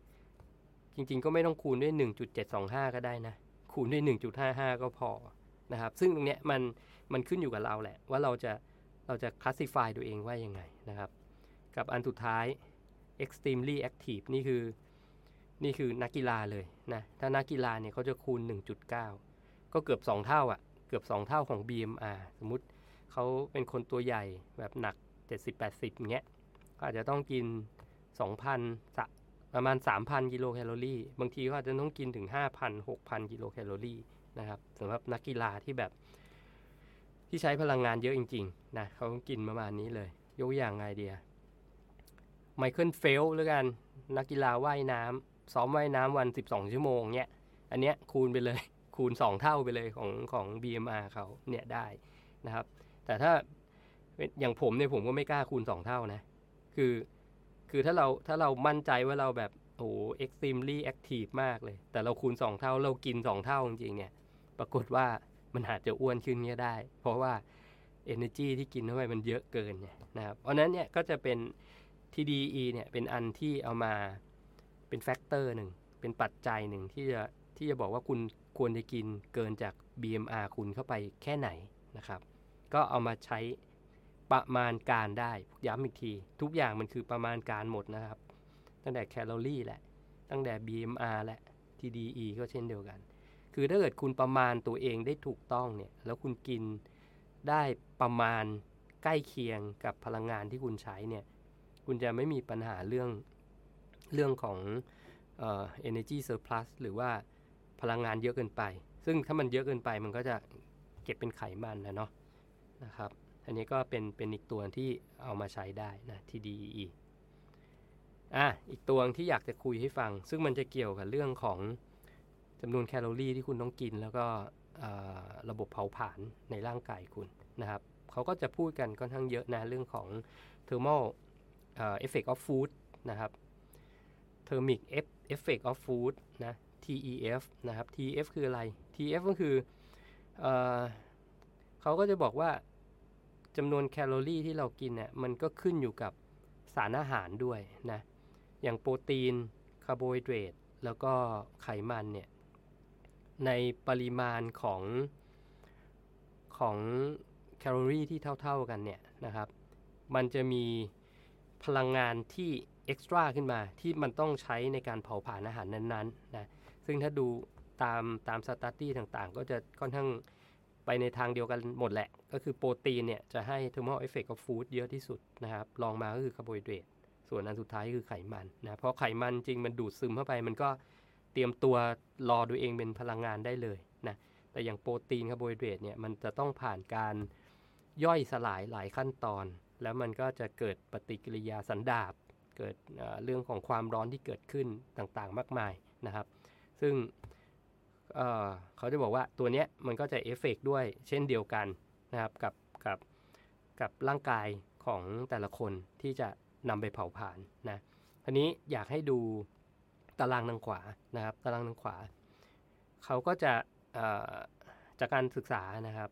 จริง ๆ ก็ไม่ต้องคูณด้วย 1.725 ก็ได้นะ คูณด้วย 1.55 ก็พอนะครับ ซึ่งตรงเนี้ยมันมันขึ้นอยู่กับเราแหละ ว่าเราจะเราจะ classify ตัวเองว่ายังไงนะครับ กับอันสุดท้าย extremely active นี่คือนี่คือนักกีฬาเลยนะถ้านักกีฬาเนี่ยเขาจะคูณ 1.9 ก็เกือบ 2 เท่าอะ่ะ เกือบ 2 เท่าของ BMR สมมุติเขาเป็นคนตัวใหญ่แบบหนัก 70-80เงี้ยก็อาจจะต้องกิน 2,000สะ ประมาณ 3,000 กิโลแคลอรี่ บางทีก็อาจจะต้องกินถึง 5,000 6,000 กิโลแคลอรี่นะครับสำหรับนักกีฬาที่แบบที่ใช้พลังงานเยอะจริงๆนะเขากินประมาณนี้เลย ยกอย่างไงเดียไมเคิลเฟลหรือกัน นักกีฬาว่ายน้ำซ้อมว่ายน้ำวัน 12 ชั่วโมงเนี้ยอันเนี้ยคูณไปเลย คูณ 2 เท่าไปเลยของของ BMR เขาเนี่ยได้นะครับ แต่ถ้าอย่างผมเนี่ยผมก็ไม่กล้าคูณ 2 เท่านะ คือ คือถ้าเราถ้าเรามั่นใจว่าเราแบบโอ้โห extremely active มากเลย แต่เราคูณ 2 เท่าเรากิน 2 เท่าจริงๆเนี่ย ปรากฏว่ามันอาจจะอ้วนขึ้นก็ได้ เพราะว่า energy ที่กินเข้าไปมันเยอะเกินเนี่ยนะครับ เพราะนั้นเนี่ยก็จะเป็น TDE เนี่ยเป็นอันที่เอามาเป็นแฟกเตอร์หนึ่ง เป็นปัจจัยหนึ่งที่จะที่จะบอกว่าคุณควรจะกินเกินจาก BMR คุณเข้าไปแค่ไหนนะครับ ก็เอามาใช้ ประมาณการได้ ย้ำอีกที ทุกอย่างมันคือประมาณการหมดนะครับ ตั้งแต่แคลอรี่แหละ ตั้งแต่ BMR และ TDE ก็เช่นเดียวกัน คือถ้าเกิดคุณประมาณตัวเองได้ถูกต้องเนี่ย แล้วคุณกินได้ประมาณใกล้เคียงกับพลังงานที่คุณใช้เนี่ย คุณจะไม่มีปัญหาเรื่องเรื่องของเอ่อ energy surplus หรือว่าพลังงานเยอะเกินไป ซึ่งถ้ามันเยอะเกินไปมันก็จะเก็บเป็นไขมันนะเนาะนะครับ อันนี้ก็เป็นเป็นอีกตัวที่เอามาใช้ได้นะ TDEE อะอีกตัวที่อยากจะคุยให้ฟัง ซึ่งมันจะเกี่ยวกับเรื่องของจำนวนแคลอรี่ที่คุณต้องกิน แล้วก็ระบบเผาผลาญในร่างกายคุณนะครับเขาก็จะพูดกันค่อนข้างเยอะนะเรื่องของ thermal effect of food นะครับ thermic effect of food นะ TEF นะครับ TEF คืออะไร TEF ก็คือเอเขาก็จะบอกว่า จำนวนแคลอรี่ที่เรากินเนี่ยมันก็ขึ้นอยู่กับสารอาหารด้วยนะอย่างโปรตีนคาร์โบไฮเดรตแล้วก็ไขมันเนี่ยในปริมาณของของแคลอรี่ที่เท่า ๆกันเนี่ยนะครับ มันจะมีพลังงานที่ extra ขึ้นมาที่มันต้องใช้ในการเผาผลาญอาหารนั้นๆนะซึ่งถ้าดูตามตาม study ต่างๆ ก็จะค่อนข้าง ไปในทางเดียวกันหมดแหละ ก็คือโปรตีนเนี่ยจะให้ thermal effect of food เยอะที่สุดนะครับรองมาก็คือคาร์โบไฮเดรตส่วนอันสุดท้ายคือไขมันนะเพราะไขมันจริงมันดูดซึมเข้าไป มันก็เตรียมตัวรอตัวเองเป็นพลังงานได้เลยนะแต่อย่างโปรตีนคาร์โบไฮเดรตเนี่ยมันจะต้องผ่านการย่อยสลายหลายขั้นตอน แล้วมันก็จะเกิดปฏิกิริยาสันดาบเกิดเรื่องของความร้อนที่เกิดขึ้นต่างๆ มากมายนะครับ ซึ่ง เเขาจะบอกว่าตัวนี้มันก็จะเอฟเฟกด้วยเช่นเดียวกันนะครับกับกับกับร่างกายของแต่ละคนที่จะนำไปเผาผลาญนะทีนี้อยากให้ดูตารางทางขวานะครับ ตารางทางขวา เขาก็จะจากการศึกษานะครับ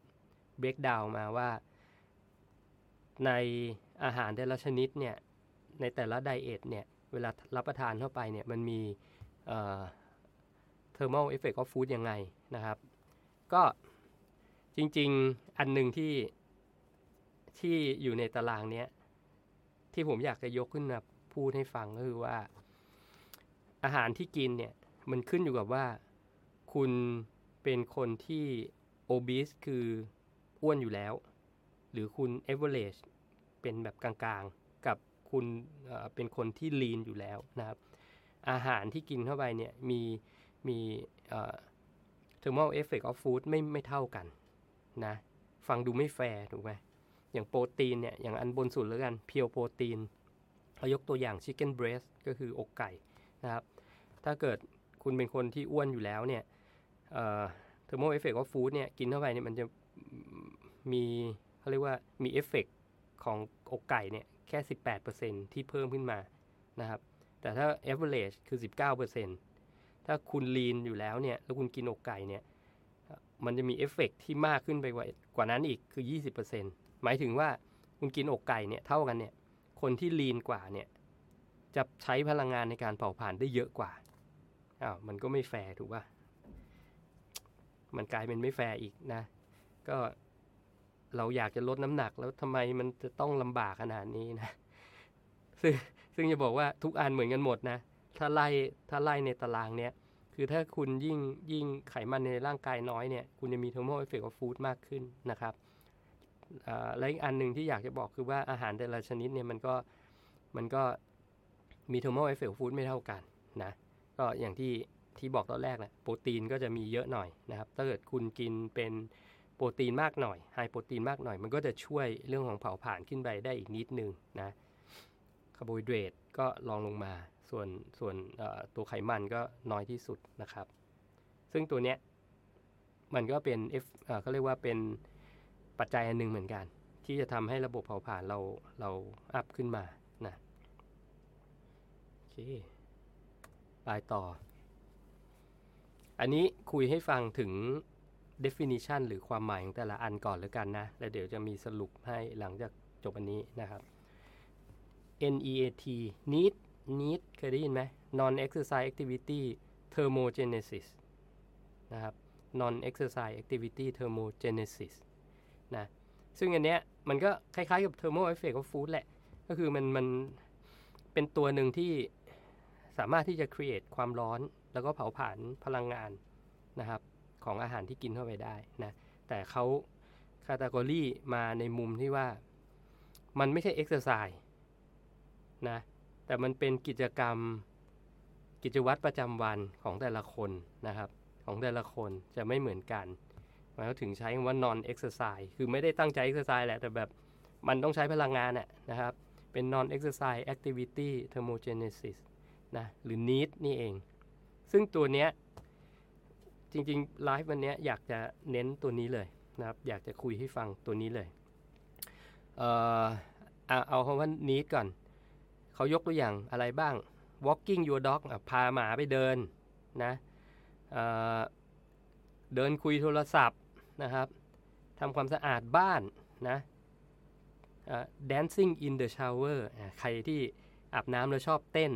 เบรกดาวมาว่า ในอาหารแต่ละชนิดเนี่ยในแต่ละไดเอทเนี่ยเวลารับประทานเข้าไปเนี่ยมันมี thermal effect of food ยังไงนะครับ ก็จริงๆอันหนึ่งที่ที่อยู่ในตารางเนี้ย ที่ผมอยากจะยกขึ้นมาพูดให้ฟังก็คือว่า อาหารที่กินเนี่ย มันขึ้นอยู่กับว่า คุณเป็นคนที่ obese คืออ้วนอยู่แล้ว หรือคุณ average เป็นแบบกลางๆ กับคุณเป็นคนที่ lean อยู่แล้วนะครับ อาหารที่กินเข้าไปเนี่ยมี มี thermal effect of food ไม่ไม่เท่ากันนะฟังดูไม่แฟร์ถูกไหมอย่างโปรตีนเนี่ย อย่างอันบนสุดแล้วกันเพียวโปรตีนเรายกตัวอย่าง chicken breast ก็คืออกไก่นะครับ ถ้าเกิดคุณเป็นคนที่อ้วนอยู่แล้วเนี่ย thermal effect of food เนี่ยกินเข้าไปเนี่ยมันจะมีเขาเรียกว่ามีเอฟเฟกของอกไก่เนี่ยแค่ 18%ที่เพิ่มขึ้นมานะครับ แต่ถ้า average คือ 19% ถ้าคุณ lean อยู่แล้วเนี่ยแล้วคุณกินอกไก่เนี่ยมันจะมีเอฟเฟกที่มากขึ้นไปกว่ากว่านั้นอีกคือ 20%หมายถึงว่าคุณกินอกไก่เนี่ยเท่ากันเนี่ยคนที่ lean กว่าเนี่ยจะใช้พลังงานในการเผาผลาญได้เยอะกว่าอ้าวมันก็ไม่แฟร์ถูกป่ะมันกลายเป็นไม่แฟร์อีกนะ ก็เราอยากจะลดน้ำหนักแล้วทำไมมันจะต้องลำบากขนาดนี้นะ ซึ่งซึ่งจะบอกว่าทุกอันเหมือนกันหมดนะ ถ้าไล่ถ้าไล่ในตารางเนี้ย คือถ้าคุณยิ่งยิ่งไขมันในร่างกายน้อยเนี่ย คุณจะมี thermal effect of food มากขึ้นนะครับและอีกอันหนึ่งที่อยากจะบอกคือว่าอาหารแต่ละชนิดเนี่ยมันก็มันก็มี thermal effect of food ไม่เท่ากันนะก็อย่างที่ที่บอกตอนแรกแหละโปรตีนก็จะมีเยอะหน่อยนะครับถ้าเกิดคุณกินเป็นโปรตีนมากหน่อยไฮโปรตีนมากหน่อย มันก็จะช่วยเรื่องของเผาผลาญขึ้นไปได้อีกนิดนึงนะคาร์โบไฮเดรตก็ลองลงมา ส่วนส่วนตัวไขมันก็น้อยที่สุดนะครับ ซึ่งตัวเนี้ยมันก็เป็น F เขาเรียกว่าเป็นปัจจัยอันหนึ่งเหมือนกัน ที่จะทำให้ระบบเผาผลาญเราเราอัพขึ้นมานะโอเคไปต่อ อันนี้คุยให้ฟังถึง definition หรือความหมายของแต่ละอันก่อนแล้วกันนะ แล้วเดี๋ยวจะมีสรุปให้หลังจากจบอันนี้นะครับ NEAT need need เคยได้ยินไหม non exercise activity thermogenesis นะครับ non exercise activity thermogenesis นะซึ่งอันเนี้ยมันก็คล้ายๆกับ thermal effect of food แหละ ก็คือมันมันเป็นตัวหนึ่งที่สามารถที่จะ create ความร้อนแล้วก็เผาผลาญพลังงานนะครับ ของอาหารที่กินเข้าไปได้นะแต่เขาคาตากรีมาในมุมที่ว่า มันไม่ใช่เอ็กซ์ไซส์นะ แต่มันเป็นกิจกรรมกิจวัตรประจำวันของแต่ละคนนะครับของแต่ละคนจะไม่เหมือนกันแล้วถึงใช้คำว่า non exercise คือไม่ได้ตั้งใจ exercise แหละ แต่แบบมันต้องใช้พลังงานน่ะนะครับ เป็น non exercise activity thermogenesis นะ หรือ NEAT นี่เอง ซึ่งตัวเนี้ย จริงๆไลฟ์วันเนี้ยอยากจะเน้นตัวนี้เลยนะครับ อยากจะคุยให้ฟังตัวนี้เลย เอ่อเอาคำว่า need ก่อน เขายกตัวอย่างอะไรบ้าง walking your dog พาหมาไปเดินนะเเดินคุยโทรศัพท์นะครับทำความสะอาดบ้านนะ dancing in the shower ใครที่อาบน้ำแล้วชอบเต้น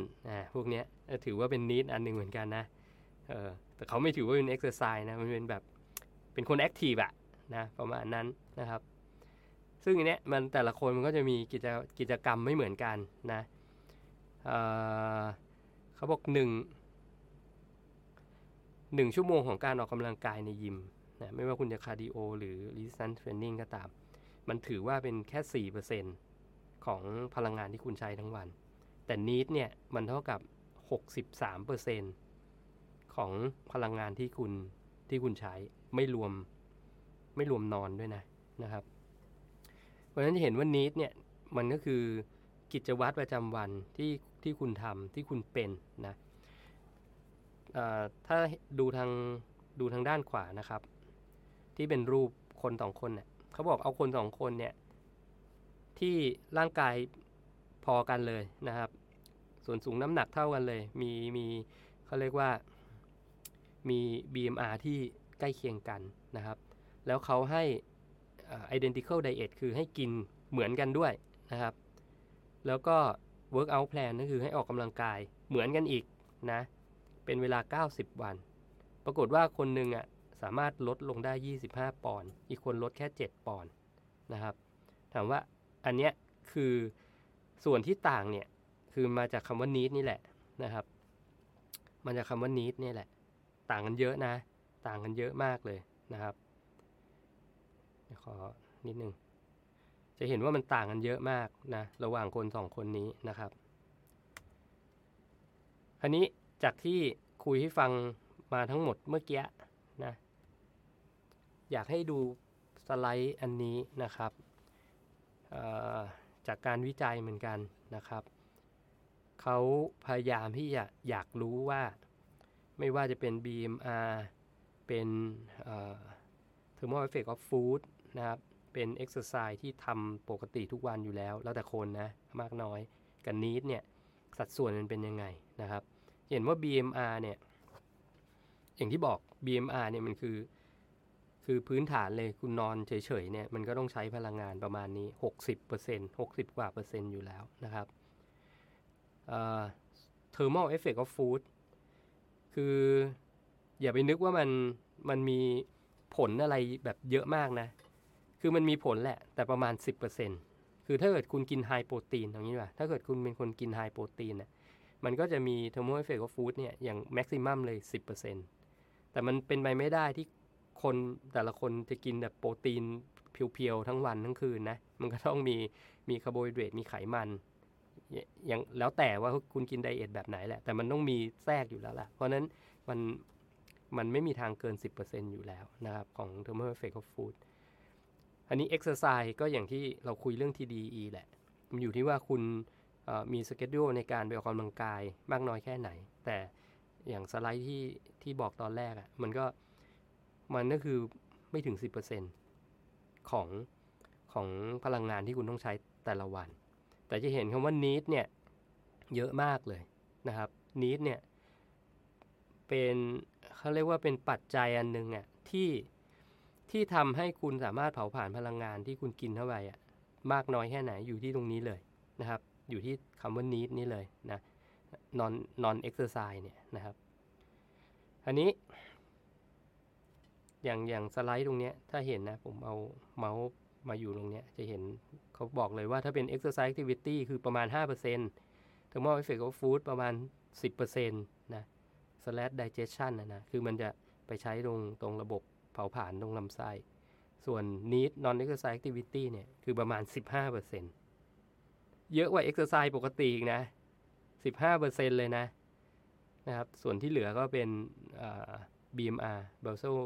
พวกนี้ถือว่าเป็นนิดอันหนึ่งเหมือนกันนะแต่เขาไม่ถือว่าเป็นเอ็กซ์ไซส์นะ มันเป็นแบบ เป็นคน active อะนะประมาณนั้นนะครับ ซึ่งอันเนี้ยมันแต่ละคนมันก็จะมีกิจกิจกรรมไม่เหมือนกันนะ เขาบอกหนึ่งหนึ่งชั่วโมงของการออกกำลังกายในยิมนะไม่ว่าคุณจะคาร์ดิโอหรือ resistance training ก็ตาม มันถือว่าเป็นแค่ 4%ของพลังงานที่คุณใช้ทั้งวัน แต่นีดเนี่ย มันเท่ากับ 63%ของพลังงานที่คุณที่คุณใช้ไม่รวมไม่รวมนอนด้วยนะนะครับ เพราะฉะนั้นจะเห็นว่านีดเนี่ย มันก็คือกิจวัตรประจำวันที่ ที่คุณทำที่คุณเป็นนะถ้าดูทางดูทางด้านขวานะครับ ที่เป็นรูปคนสองคนเนี่ยเขาบอกเอาคนสองคนเนี่ยที่ร่างกายพอกันเลยนะครับ ส่วนสูงน้ำหนักเท่ากันเลย มีมีเขาเรียกว่ามี BMR ที่ใกล้เคียงกันนะครับ แล้วเขาให้ identical diet คือให้กินเหมือนกันด้วยนะครับ แล้วก็ workout plan ก็คือให้ออกกำลังกายเหมือนกันอีกนะ เป็นเวลา 90 วัน ปรากฏว่าคนหนึ่งอะสามารถลดลงได้ 25 ปอนด์อีกคนลดแค่ 7 ปอนด์นะครับ ถามว่าอันเนี้ยคือส่วนที่ต่างเนี่ย คือมาจากคำว่า need นี่แหละนะครับ มาจากคำว่า need นี่แหละ ต่างกันเยอะนะ ต่างกันเยอะมากเลยนะครับขอนิดนึง จะเห็นว่ามันต่างกันเยอะมากนะระหว่างคนสองคนนี้นะครับคราวนี้จากที่คุยให้ฟังมาทั้งหมดเมื่อกี้นะอยากให้ดูสไลด์อันนี้นะครับจากการวิจัยเหมือนกันนะครับเขาพยายามที่จะอยากรู้ว่าไม่ว่าจะเป็น BMR เป็น thermal effect of food นะครับ เป็นเอ็กซ์ไซส์ที่ทำปกติทุกวันอยู่แล้ว แล้วแต่คนนะ มากน้อยกับนีดเนี่ยสัดส่วนมันเป็นยังไงนะครับ เห็นว่า BMR เนี่ย อย่างที่บอก BMR เนี่ยมันคือ คือพื้นฐานเลยคุณนอนเฉยๆเนี่ยมันก็ต้องใช้พลังงานประมาณนี้ 60% 60 กว่าเปอร์เซ็นต์อยู่แล้วนะครับ thermal effect of food คืออย่าไปนึกว่ามันมันมีผลอะไรแบบเยอะมากนะ คือมันมีผลแหละ แต่ประมาณ 10%คือถ้าเกิดคุณกิน high protein อย่างนี้ว่ะถ้าเกิดคุณเป็นคนกิน high protein น่ะมันก็จะมี thermal effect of food เนี่ยอย่าง maximum เลย 10%แต่มันเป็นไปไม่ได้ที่คนแต่ละคนจะกินแบบโปรตีน pure ๆ ทั้งวันทั้งคืนนะ มันก็ต้องมีมีคาร์โบไฮเดรตมีไขมันอย่างแล้วแต่ว่าคุณกิน diet แบบไหนแหละ แต่มันต้องมีแทรกอยู่แล้วล่ะ เพราะนั้นมันมันไม่มีทางเกิน 10%อยู่แล้วนะครับ ของ thermal effect of food อันนี้ exercise ก็อย่างที่เราคุยเรื่อง TDE แหละ มันอยู่ที่ว่าคุณมีสเกจดูในการไปออกกำลังกายมากน้อยแค่ไหน แต่อย่างสไลด์ที่ที่บอกตอนแรกอะ่ะมันก็มันก็คือไม่ถึง 10%ของของพลังงานที่คุณต้องใช้แต่ละวัน แต่จะเห็นคำว่า need เนี่ย เยอะมากเลยนะครับ need เนี่ย เป็นเขาเรียกว่าเป็นปัจจัยอันหนึ่งอะที่ ที่ทำให้คุณสามารถเผาผลาญพลังงานที่คุณกินเข้าไปอะมากน้อยแค่ไหนอยู่ที่ตรงนี้เลยนะครับ อยู่ที่คำว่า need นี่เลยนะ non non exercise เนี่ยนะครับ อันนี้ อย่างอย่างสไลด์ตรงเนี้ย ถ้าเห็นนะ ผมเอาเมาส์มาอยู่ตรงเนี้ย จะเห็นเขาบอกเลยว่าถ้าเป็น exercise activity คือประมาณ5% thermal effect of food ประมาณ 10%นะ slash digestion นะนะ คือมันจะไปใช้ตรงตรงระบบ เผาผลาญตรงลำไส้ ส่วน need non exercise activity เนี่ย คือประมาณ 15%เยอะกว่า exercise ปกติอีกนะ 15%เลยนะนะครับ ส่วนที่เหลือก็เป็น BMR basal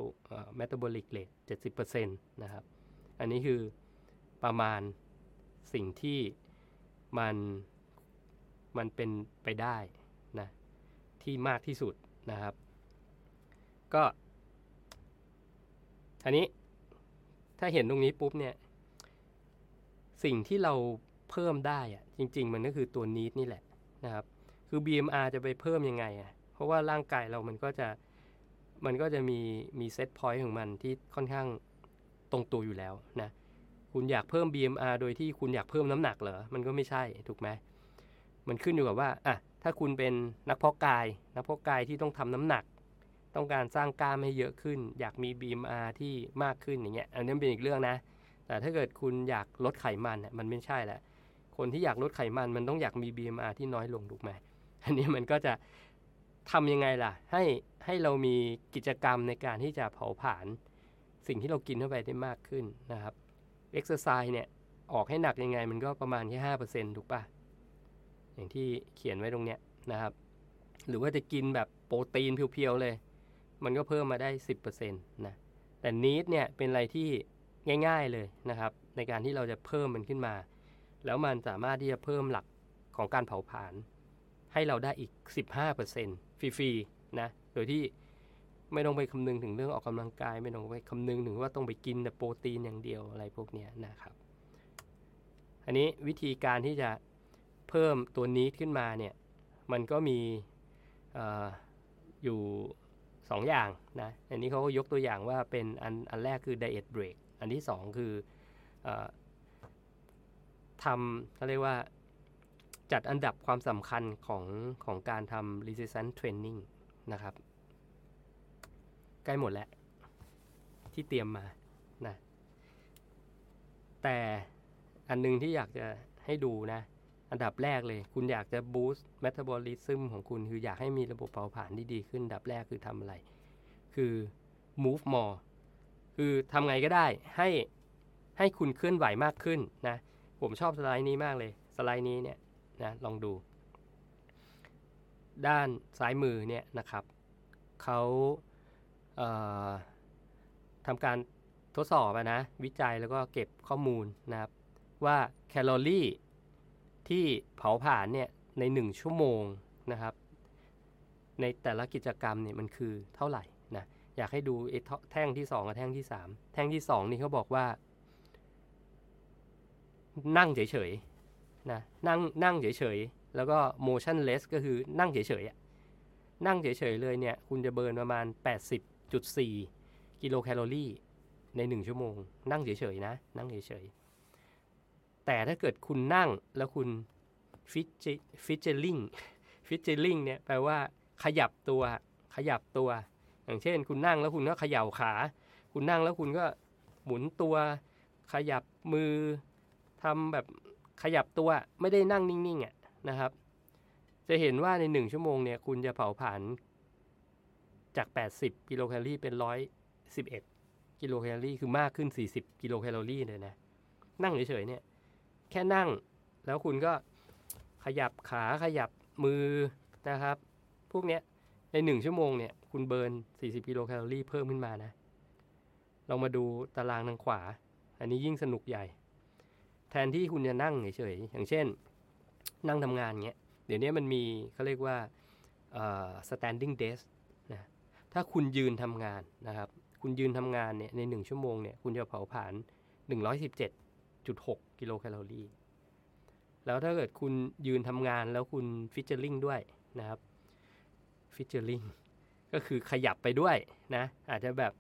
metabolic rate 70%นะครับ อันนี้คือประมาณสิ่งที่มันมันเป็นไปได้นะที่มากที่สุดนะครับ ก็ อันนี้ถ้าเห็นตรงนี้ปุ๊บเนี่ย สิ่งที่เราเพิ่มได้อะจริง ๆ มันก็คือตัวนีดนี่แหละนะครับ คือ BMR จะไปเพิ่มยังไงอะเพราะว่าร่างกายเรามันก็จะมันก็จะมีมีเซตพอยต์ของมันที่ค่อนข้างตรงตัวอยู่แล้วนะ คุณอยากเพิ่ม BMR โดยที่คุณอยากเพิ่มน้ำหนักเหรอ มันก็ไม่ใช่ถูกไหมมันขึ้นอยู่กับว่าอะถ้าคุณเป็นนักเพาะกาย นักเพาะกายที่ต้องทำน้ำหนัก ต้องการสร้างกล้ามให้เยอะขึ้น อยากมี BMR ที่มากขึ้นอย่างเงี้ยอันนี้เป็นอีกเรื่องนะ แต่ถ้าเกิดคุณอยากลดไขมันเนี่ยมันไม่ใช่แหละคนที่อยากลดไขมันมันต้องอยากมี BMR ที่น้อยลงถูกไหมอันนี้มันก็จะทำยังไงล่ะ ให้ให้เรามีกิจกรรมในการที่จะเผาผลาญสิ่งที่เรากินเข้าไปได้มากขึ้นนะครับเอ็กซ์ไซส์เนี่ยออกให้หนักยังไงมันก็ประมาณแค่ห้าเปอร์เซ็นต์ถูกปะอย่างที่เขียนไว้ตรงเนี้ยนะครับ หรือว่าจะกินแบบโปรตีน pure ๆเลย มันก็เพิ่มมาได้สิบเปอร์เซ็นต์นะแต่ NEAT เนี่ยเป็นอะไรที่ง่ายๆเลยนะครับ ในการที่เราจะเพิ่มมันขึ้นมา แล้วมันสามารถที่จะเพิ่มหลักของการเผาผลาญให้เราได้อีก 15%ฟรีๆนะโดยที่ไม่ต้องไปคำนึงถึงเรื่องออกกำลังกาย ไม่ต้องไปคำนึงถึงว่าต้องไปกินแต่โปรตีนอย่างเดียวอะไรพวกนี้นะครับ อันนี้วิธีการที่จะเพิ่มตัวนี้ขึ้นมาเนี่ย มันก็มีออยู่ 2ออย่างนะอันนี้เขาก็ยกตัวอย่างว่าเป็นอันอันแรกคือ diet break อันที่ 2 คืออทำเขาเรียกว่าจัดอันดับความสำคัญของของการทำ resistance training นะครับ ใกล้หมดแล้ว ที่เตรียมมานะแต่อันนึงที่อยากจะให้ดูนะ อันดับแรกเลย คุณอยากจะ boost metabolism ของคุณ คืออยากให้มีระบบเผาผลาญที่ดีขึ้นอันดับแรกคือทำอะไร คือ move more คือทำไงก็ได้ให้ให้คุณเคลื่อนไหวมากขึ้นนะ ผมชอบสไลด์นี้มากเลย สไลด์นี้เนี่ยนะลองดู ด้านซ้ายมือเนี่ยนะครับเขาเทำการทดสอบนะ วิจัยแล้วก็เก็บข้อมูลนะครับ ว่าแคลอรี่ ที่เผาผลาญเนี่ยใน 1 ชั่วโมงนะครับ ในแต่ละกิจกรรมเนี่ยมันคือเท่าไหร่นะอยากให้ดูแท่งที่ 2 กับแท่งที่ 3 แท่งที่ 2 นี่เขาบอกว่า นั่งเฉยๆนะนั่งนั่งเฉยๆ แล้วก็ motionless ก็คือนั่งเฉยๆนั่งเฉยๆเลยเนี่ยคุณจะเบิร์นประมาณ 80.4 กิโลแคลอรี่ใน 1 ชั่วโมง นั่งเฉยๆนะ นั่งเฉยๆ แต่ถ้าเกิดคุณนั่งแล้วคุณฟิจฟิจเจลิงฟิจเจลิงเนี่ยแปลว่าขยับตัวขยับตัว อย่างเช่น คุณนั่งแล้วคุณก็เขย่าขา คุณนั่งแล้วคุณก็หมุนตัว ขยับมือทำแบบขยับตัวไม่ได้นั่งนิ่งๆอะนะครับ จะเห็นว่าในหนึ่งชั่วโมงเนี่ยคุณจะเผาผลาญจาก 80 กิโลแคลอรี่เป็น 111 กิโลแคลอรี่คือมากขึ้น 40 กิโลแคลอรี่เลยนะ นั่งเฉยๆเนี่ย แค่นั่ง แล้วคุณก็ขยับขาขยับมือนะครับ พวกเนี้ยในหนึ่งชั่วโมงเนี่ย คุณเบิร์น 40 กิโลแคลอรี่เพิ่มขึ้นมานะ ลองมาดูตารางทางขวา อันนี้ยิ่งสนุกใหญ่ แทนที่คุณจะนั่งเฉยๆ อย่างเช่น นั่งทำงานเงี้ย เดี๋ยวนี้มันมีเขาเรียกว่า standing desk นะ ถ้าคุณยืนทำงานนะครับ คุณยืนทำงานเนี่ยในหนึ่งชั่วโมงเนี่ย คุณจะเผาผลาญ117.6 กิโลแคลอรี่ แล้วถ้าเกิดคุณยืนทำงานแล้วคุณ fidgeting ด้วยนะครับ fidgeting ก็คือขยับไปด้วยนะ อาจจะแบบ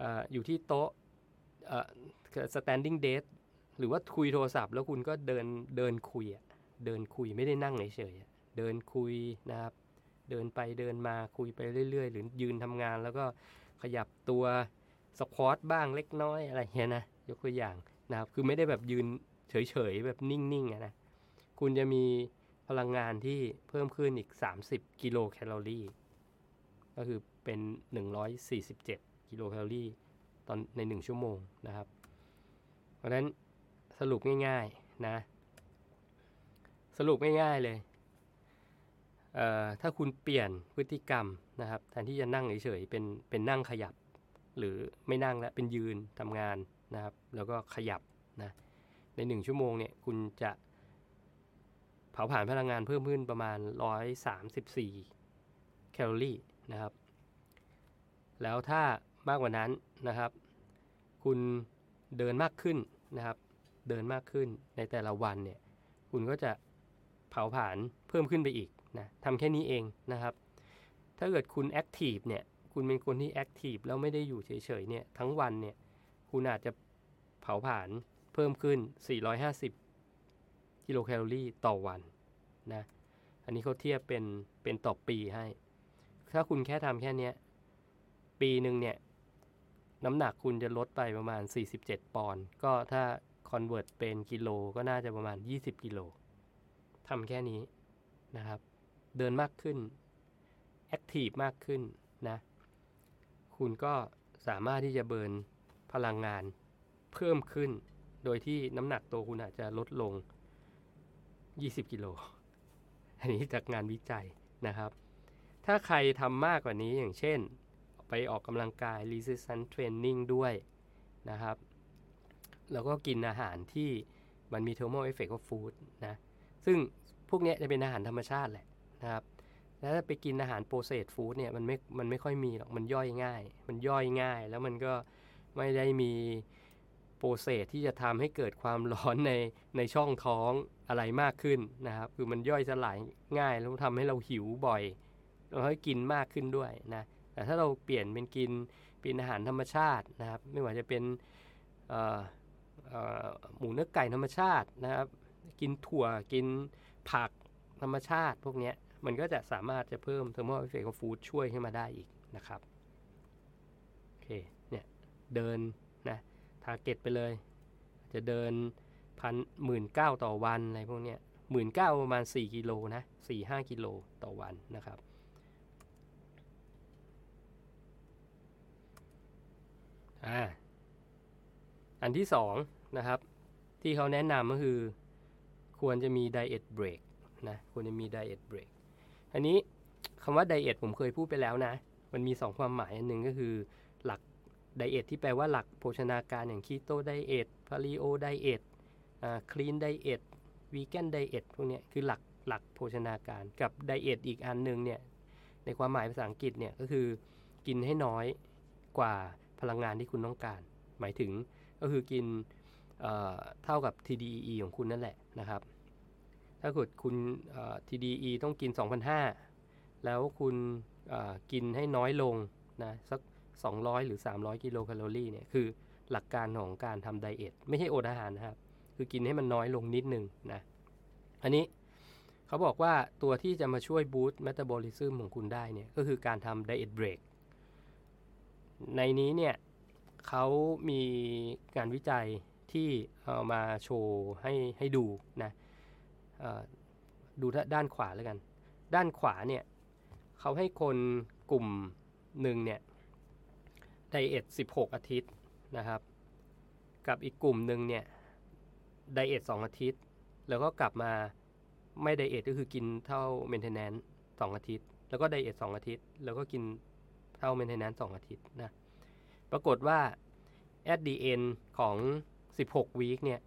ออยู่ที่โต๊ะ standing desk หรือว่าคุยโทรศัพท์ แล้วคุณก็เดินเดินคุยอะเดินคุยไม่ได้นั่งเฉยเดินคุยนะครับ เดินไปเดินมาคุยไปเรื่อย ๆ หรือยืนทำงานแล้วก็ขยับตัวสควอตบ้างเล็กน้อยอะไรเงี้ยนะ ยกตัวอย่าง นะครับ คือไม่ได้แบบยืนเฉยๆ แบบนิ่งๆนะคุณจะมีพลังงานที่เพิ่มขึ้นอีก 30 กิโลแคลอรี่ ก็คือเป็น 147 กิโลแคลอรี่ตอนใน 1 ชั่วโมงนะครับ เพราะฉะนั้นสรุปง่ายๆนะ สรุปง่ายๆเลยเอ่อถ้าคุณเปลี่ยนพฤติกรรมนะครับแทนที่จะนั่งเฉยๆเป็นเป็นนั่งขยับ หรือไม่นั่งแล้วเป็นยืนทำงาน นะครับ แล้วก็ขยับนะในหนึ่งชั่วโมงเนี่ยคุณจะเผาผลาญพลังงานเพิ่มขึ้นประมาณ 134 แคลอรี่นะครับ แล้วถ้ามากกว่านั้นนะครับ คุณเดินมากขึ้นนะครับ เดินมากขึ้นในแต่ละวันเนี่ย คุณก็จะเผาผลาญเพิ่มขึ้นไปอีกนะทำแค่นี้เองนะครับ ถ้าเกิดคุณ active เนี่ย คุณเป็นคนที่ active แล้วไม่ได้อยู่เฉยๆเนี่ยทั้งวันเนี่ย คุณอาจจะเผาผลาญเพิ่มขึ้น 450 กิโลแคลอรี่ต่อวันนะ อันนี้เขาเทียบเป็นเป็นต่อปีให้ ถ้าคุณแค่ทำแค่นี้ปีหนึ่งเนี่ย น้ำหนักคุณจะลดไปประมาณ 47 ปอนด์ก็ถ้า convert เป็นกิโลก็น่าจะประมาณ 20 กิโลทำแค่นี้นะครับ เดินมากขึ้น active มากขึ้นนะ คุณก็สามารถที่จะ burn พลังงานเพิ่มขึ้น โดยที่น้ำหนักตัวคุณอาจจะลดลง 20 กิโล อันนี้จากงานวิจัยนะครับ ถ้าใครทำมากกว่านี้อย่างเช่น ไปออกกำลังกาย resistance training ด้วยนะครับ แล้วก็กินอาหารที่มันมี thermal effect of food นะ ซึ่งพวกนี้จะเป็นอาหารธรรมชาติแหละนะครับแล้วถ้าไปกินอาหารโปรเซสฟู้ดเนี่ยมันไม่ มันไม่ค่อยมีหรอก มันย่อยง่าย มันย่อยง่าย แล้วมันก็ ไม่ได้มีprocess ที่จะทำให้เกิดความร้อนในในช่องท้องอะไรมากขึ้นนะครับ คือมันย่อยสลายง่ายแล้วทำให้เราหิวบ่อยเราให้กินมากขึ้นด้วยนะแต่ถ้าเราเปลี่ยนเป็นกินเป็นอาหารธรรมชาตินะครับ ไม่ว่าจะเป็นหมูเนื้อไก่ธรรมชาตินะครับ กินถั่วกินผักธรรมชาติพวกนี้มันก็จะสามารถจะเพิ่ม thermal effect food ช่วยขึ้นมาได้อีกนะครับ เดินนะ target ไปเลย จะเดินพันหมื่นก้าวต่อวันอะไรพวกนี้หมื่นก้าวประมาณ 4 กิโลนะ4 5กิโลต่อวันนะครับอ่าอันที่สองนะครับ ที่เขาแนะนำก็คือ ควรจะมี diet breakนะควรจะมี diet break อันนี้คำว่า diet ผมเคยพูดไปแล้วนะ มันมี 2 ความหมายอันหนึ่งก็คือ diet ที่แปลว่าหลักโภชนาการอย่าง keto diet paleo diet อ่า clean diet vegan diet พวกนี้คือหลักหลักโภชนาการกับ diet อีกอันหนึ่งเนี่ยในความหมายภาษาอังกฤษเนี่ยก็คือกินให้น้อยกว่าพลังงานที่คุณต้องการ หมายถึงก็คือกินเท่ากับ TDEE ของคุณนั่นแหละนะครับ ถ้าเกิดคุณ TDE ต้องกิน 2,500 แล้วคุณกินให้น้อยลงนะสัก 200 หรือ 300 กิโลแคลอรี่เนี่ยคือหลักการของการทำ diet ไม่ใช่อดอาหารนะครับ คือกินให้มันน้อยลงนิดนึงนะอันนี้เขาบอกว่าตัวที่จะมาช่วย boost metabolism ของคุณได้เนี่ยก็คือการทำ diet breakในนี้เนี่ยเขามีการวิจัยที่เอามาโชว์ให้ให้ดูนะดูด้านขวาแล้วกัน ด้านขวาเนี่ยเขาให้คนกลุ่มหนึ่งเนี่ย diet 16 อาทิตย์นะครับ กับอีกกลุ่มหนึ่งเนี่ย diet 2อาทิตย์ แล้วก็กลับมาไม่ diet ก็คือกินเท่า maintenance 2 อาทิตย์ แล้วก็ diet 2อาทิตย์ แล้วก็กินเท่า maintenance 2อาทิตย์นะปรากฏว่า at the end ของ 16 week เนี่ย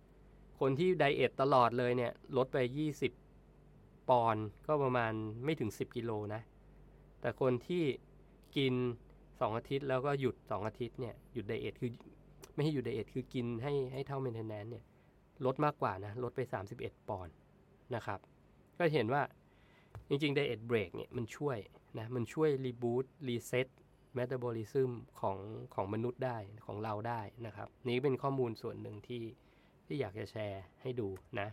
คนที่ diet ตลอดเลยเนี่ย ลดไป 20 ปอนด์ก็ประมาณไม่ถึง 10 กิโลนะ แต่คนที่กิน 2องอาทิตย์แล้วก็หยุด2อาทิตย์เนี่ยหยุด diet คือ ไม่ให้หยุด diet คือกินให้ให้เท่า maintenance เนี่ยลดมากกว่านะลดไป 31 ปอนด์นะครับ ก็เห็นว่าจริงๆ diet break เนี่ยมันช่วยนะมันช่วย reboot reset metabolism ของของมนุษย์ได้ของเราได้นะครับ นี้เป็นข้อมูลส่วนหนึ่งที่ที่อยากจะแชร์ให้ดูนะ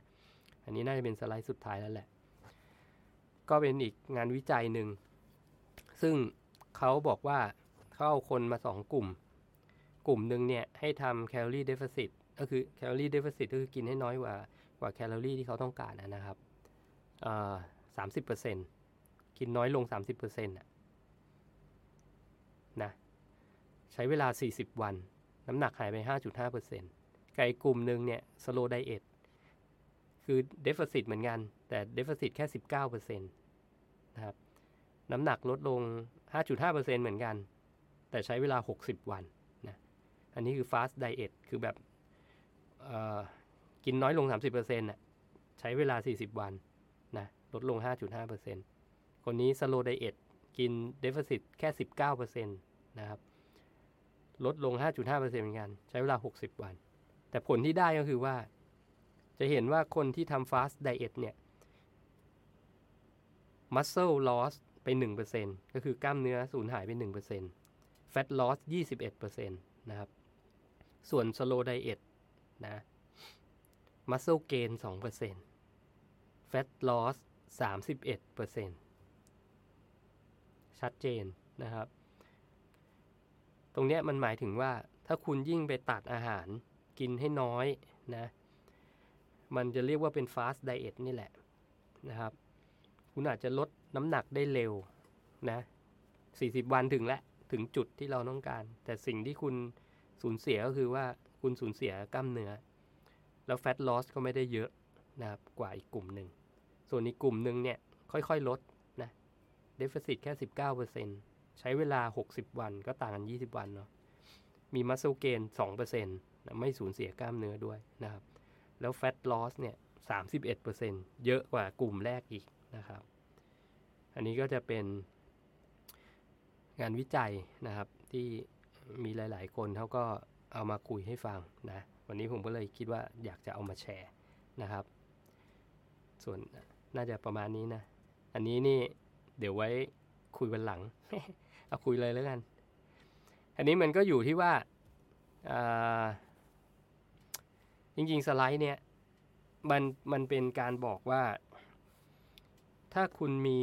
อันนี้น่าจะเป็นสไลด์สุดท้ายแล้วแหละ ก็เป็นอีกงานวิจัยหนึ่ง ซึ่งเขาบอกว่า เขาเอาคนมาสองกลุ่ม กลุ่มหนึ่งเนี่ยให้ทำ calorie deficitก็คือ calorie deficit ก็คือกินให้น้อยกว่ากว่าแคลอรี่ที่เขาต้องการนะครับสามสิบเปอร์เซ็นต์กินน้อยลงสามสิบเปอร์เซ็นต์นะใช้เวลา40วัน น้ำหนักหายไป5.5%อีกกลุ่มหนึ่งเนี่ย slow diet คือ deficit เหมือนกัน แต่ deficit แค่19%นะครับน้ำหนักลดลง 5.5%เหมือนกัน แต่ใช้เวลา 60 วันนะอันนี้คือ fast diet คือแบบกินน้อยลง 30%นะ่ะใช้เวลา 40 วันนะลดลง 5.5%คนนี้ slow diet กินเดฟเ c ตแค่ 19%นะครับลดลง 5.5%เหมือนกัน ใช้เวลา 60 วัน แต่ผลที่ได้ก็คือว่า จะเห็นว่าคนที่ทำ fast diet เนี่ย muscle loss ไป 1%ก็คือกล้ามเนื้อสูญหายไป 1% fat loss 21%นะครับ ส่วน slow diet นะ muscle gain 2% fat loss 31%ชัดเจนนะครับ ตรงนี้มันหมายถึงว่าถ้าคุณยิ่งไปตัดอาหารกินให้น้อยนะ มันจะเรียกว่าเป็น fast diet นี่แหละนะครับ คุณอาจจะลดน้ำหนักได้เร็วนะ 40 วันถึงแล้ว ถึงจุดที่เราต้องการ แต่สิ่งที่คุณสูญเสียก็คือว่าคุณสูญเสียกล้ามเนื้อ แล้ว fat loss ก็ไม่ได้เยอะนะครับกว่าอีกกลุ่มหนึ่ง ส่วนอีกกลุ่มหนึ่งเนี่ยค่อยๆลดนะ deficit แค่ 19%ใช้เวลา 60 วันก็ต่างกัน 20 วันเนาะมีมัสเซลเกน2%นะไม่สูญเสียกล้ามเนื้อด้วยนะครับ แล้วแฟตลอสเนี่ย 31%เยอะกว่ากลุ่มแรกอีกนะครับ อันนี้ก็จะเป็น งานวิจัยนะครับ ที่มีหลาย ๆ คนเขาก็เอามาคุยให้ฟังนะวันนี้ผมก็เลยคิดว่าอยากจะเอามาแชร์นะครับ ส่วนน่าจะประมาณนี้นะ อันนี้นี่เดี๋ยวไว้คุยวันหลัง เอาคุยเลยแล้วกัน อันนี้มันก็อยู่ที่ว่าจริงๆ สไลด์เนี่ยมันมันเป็นการบอกว่า ถ้าคุณมี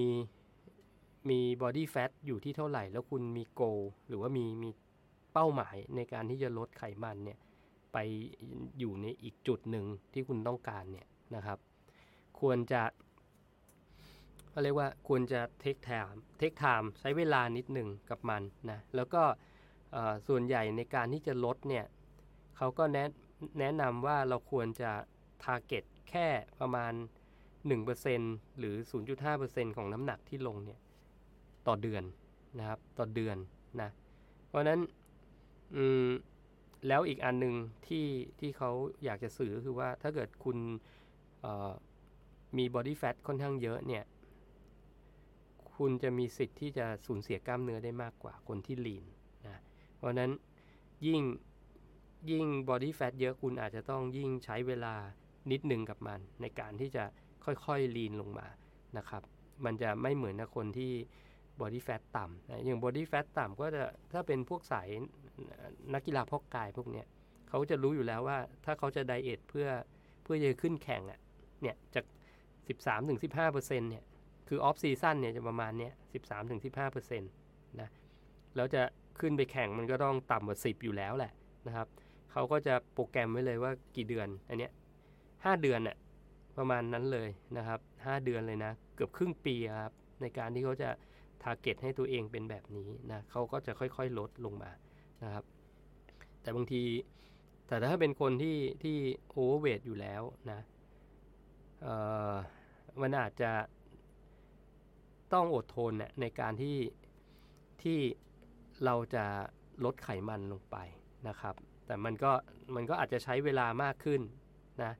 มีบอดี้แฟทอยู่ที่เท่าไหร่ แล้วคุณมีโก หรือว่ามีมีเป้าหมายในการที่จะลดไขมันเนี่ยไปอยู่ในอีกจุดหนึ่งที่คุณต้องการเนี่ยนะครับควรจะก็เรียกว่าควรจะ take time take time ใช้เวลานิดหนึ่งกับมันนะแล้วก็ส่วนใหญ่ในการที่จะลดเนี่ยเขาก็แนะแนะนำว่าเราควรจะ target แค่ประมาณ 1%หรือ 0.5%ของน้ำหนักที่ลงเนี่ย ต่อเดือนนะครับต่อเดือนนะเพราะนั้นแล้วอีกอันหนึ่งที่ที่เขาอยากจะสื่อก็คือว่าถ้าเกิดคุณมีบอดี้แฟทค่อนข้างเยอะเนี่ย คุณจะมีสิทธิ์ที่จะสูญเสียกล้ามเนื้อได้มากกว่าคนที่ลีนนะเพราะนั้นยิ่งยิ่ง body fat เยอะคุณอาจจะต้องยิ่งใช้เวลานิดหนึ่งกับมัน ในการที่จะค่อยๆลีนลงมานะครับ มันจะไม่เหมือนกั บคนที่ body fat ต่ำนะอย่าง body fat ต่ำก็จะถ้าเป็นพวกสายนักกีฬาเพาะกายพวกเนี้ยเขาจะรู้อยู่แล้วว่าถ้าเขาจะ diet เพื่อเพื่อจะขึ้นแข่งอะ่ะเนี่ยจาก 13-15%เนี่ยคือ off season เนี่ยจะประมาณเนี้ย13-15%นะแล้วจะขึ้นไปแข่งมันก็ต้องต่ำกว่า 10 อยู่แล้วแหละนะครับเขาก็จะโปรแกรมไว้เลยว่ากี่เดือนอันเนี้ย5เดือนน่ะประมาณนั้นเลยนะครับ5เดือนเลยนะ เกือบครึ่งปีครับในการที่เขาจะ ทาร์เก็ตให้ตัวเองเป็นแบบนี้นะเขาก็จะค่อยๆลดลงมานะครับ แต่บางที แต่ถ้าเป็นคนที่ที่โอเวอร์เวทอยู่แล้วนะมันอาจจะต้องอดทนในการที่ที่เราจะลดไขมันลงไปนะครับ แต่มันก็มันก็อาจจะใช้เวลามากขึ้นนะ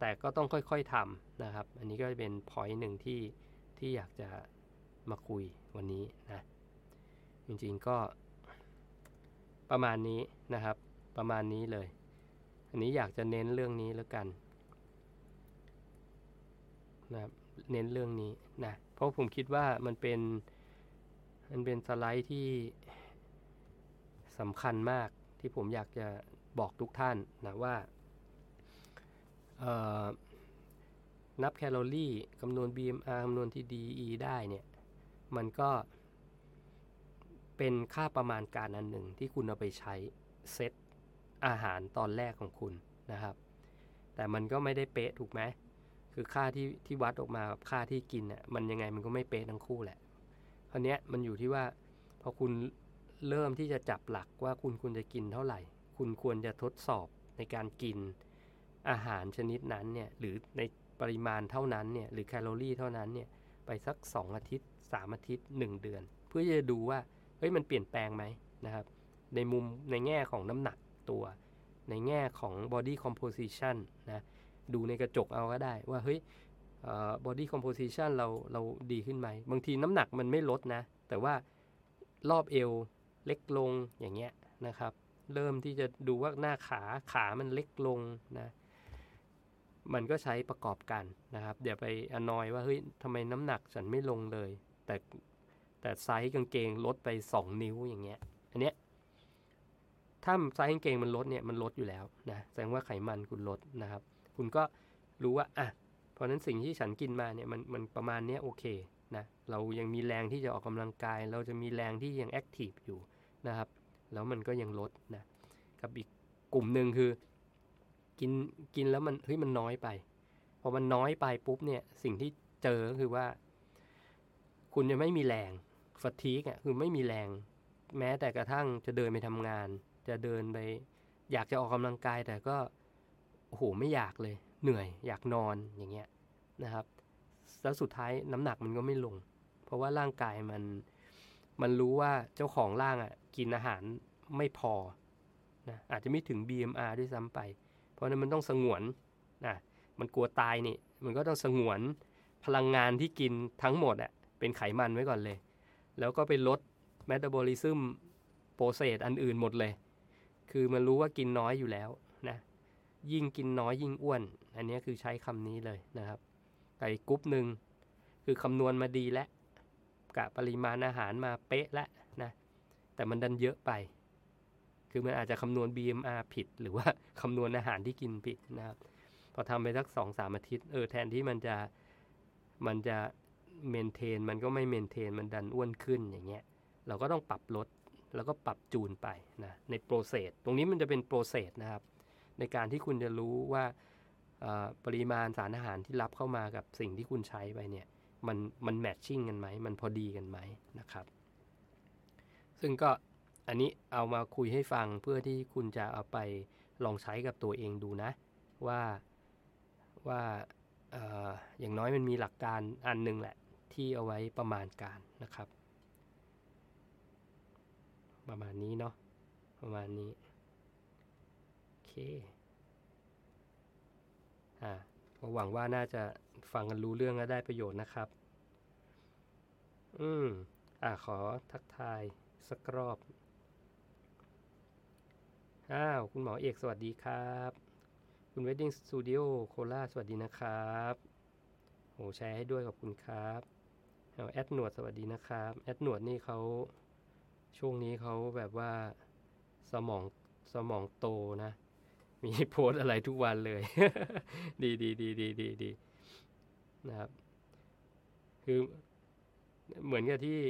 แต่ก็ต้องค่อยๆทำนะครับ อันนี้ก็เป็นพอยต์หนึ่งที่ที่อยากจะมาคุย วันนี้นะจริงๆก็ประมาณนี้นะครับ ประมาณนี้เลย อันนี้อยากจะเน้นเรื่องนี้แล้วกันนะเน้นเรื่องนี้นะเพราะผมคิดว่ามันเป็นมันเป็นสไลด์ที่สำคัญมากที่ผมอยากจะบอกทุกท่านนะว่านับแคลอรี่คำนวณ BMR คำนวณ TDE ได้เนี่ย มันก็เป็นค่าประมาณการอันหนึ่งที่คุณเอาไปใช้เซตอาหารตอนแรกของคุณนะครับ แต่มันก็ไม่ได้เป๊ะถูกไหมคือค่าที่ที่วัดออกมากับค่าที่กินน่ะมันยังไงมันก็ไม่เป๊ะทั้งคู่แหละ คราวนี้มันอยู่ที่ว่าพอคุณเริ่มที่จะจับหลักว่าคุณควรจะกินเท่าไหร่ คุณควรจะทดสอบในการกินอาหารชนิดนั้นเนี่ยหรือในปริมาณเท่านั้นเนี่ยหรือแคลอรี่เท่านั้นเนี่ยไปสัก 2 อาทิตย์ 3 อาทิตย์ 1 เดือน เพื่อจะดูว่าเฮ้ยมันเปลี่ยนแปลงไหมนะครับ ในมุมในแง่ของน้ำหนักตัว ในแง่ของ body composition นะดูในกระจกเอาก็ได้ว่าเฮ้ย body composition เราเราดีขึ้นไหม บางทีน้ำหนักมันไม่ลดนะ แต่ว่ารอบเอวเล็กลงอย่างเงี้ยนะครับ เริ่มที่จะดูว่าหน้าขาขามันเล็กลงนะมันก็ใช้ประกอบกันนะครับ เดี๋ยวไป annoy ว่าเฮ้ยทำไมน้ำหนักฉันไม่ลงเลย แต่แต่ไซส์กางเกงลดไป2นิ้วอย่างเงี้ย อันเนี้ยถ้าไซส์กางเกงมันลดเนี่ยมันลดอยู่แล้วนะแสดงว่าไขมันคุณลดนะครับ คุณก็รู้ว่าอะเพราะนั้นสิ่งที่ฉันกินมาเนี่ยมันมันประมาณนี้โอเคนะเรายังมีแรงที่จะออกกำลังกาย เราจะมีแรงที่ยังแอคทีฟอยู่นะครับ แล้วมันก็ยังลดนะกับอีกกลุ่มหนึ่งคือ กินกินแล้วมันเฮ้ยมันน้อยไปพอมันน้อยไปปุ๊บเนี่ยสิ่งที่เจอก็คือว่า คุณจะไม่มีแรงฟาทีกอะคือไม่มีแรง แม้แต่กระทั่งจะเดินไปทำงาน จะเดินไป อยากจะออกกำลังกายแต่ก็โอ้โหไม่อยากเลย เหนื่อยอยากนอนอย่างเงี้ยนะครับ แล้วสุดท้ายน้ำหนักมันก็ไม่ลง เพราะว่าร่างกายมันมันรู้ว่าเจ้าของร่างอะกินอาหารไม่พอนะอาจจะไม่ถึง BMR ด้วยซ้ำไป เพราะนั้นมันต้องสงวนนะมันกลัวตายนี่ มันก็ต้องสงวนพลังงานที่กินทั้งหมดอะ เป็นไขมันไว้ก่อนเลย แล้วก็ไปลด metabolism process อันอื่นหมดเลย คือมันรู้ว่ากินน้อยอยู่แล้วนะ ยิ่งกินน้อยยิ่งอ้วน อันนี้คือใช้คำนี้เลยนะครับอีก่กรุ๊ปหนึ่งคือคำนวณมาดีแล้วกะปริมาณอาหารมาเป๊ะแล้วนะ แต่มันดันเยอะไป คือมันอาจจะคำนวณ BMR ผิด หรือว่าคำนวณอาหารที่กินผิดนะครับ พอทำไปสักสองสามอาทิตย์ เออแทนที่มันจะมันจะ maintain มันก็ไม่ maintain มันดันอ้วนขึ้นอย่างเงี้ยเราก็ต้องปรับลดแล้วก็ปรับจูนไปนะใน process ตรงนี้มันจะเป็น process นะครับ ในการที่คุณจะรู้ว่าปริมาณสารอาหารที่รับเข้ามากับสิ่งที่คุณใช้ไปเนี่ยมันมัน matching กันไหมมันพอดีกันไหมนะครับ ซึ่งก็อันนี้เอามาคุยให้ฟังเพื่อที่คุณจะเอาไปลองใช้กับตัวเองดูนะ ว่าว่าออย่างน้อยมันมีหลักการอันหนึ่งแหละ ที่เอาไว้ประมาณการนะครับ ประมาณนี้เนาะประมาณนี้ โอเคอ่าหวังว่าน่าจะฟังกันรู้เรื่องและได้ประโยชน์นะครับ อืมอ่าขอทักทายสักรอบ อ้าว คุณหมอเอกสวัสดีครับ คุณ Wedding Studio โคราชสวัสดีนะครับ โหแชร์ให้ด้วยขอบคุณครับ เอาแอดหนวดสวัสดีนะครับแอดหนวดนี่เขาช่วงนี้เขาแบบว่าสมองสมองโตนะ มีโพสอะไรทุกวันเลย ดีดีดีดีดีดีนะครับ คือเหมือนกับที่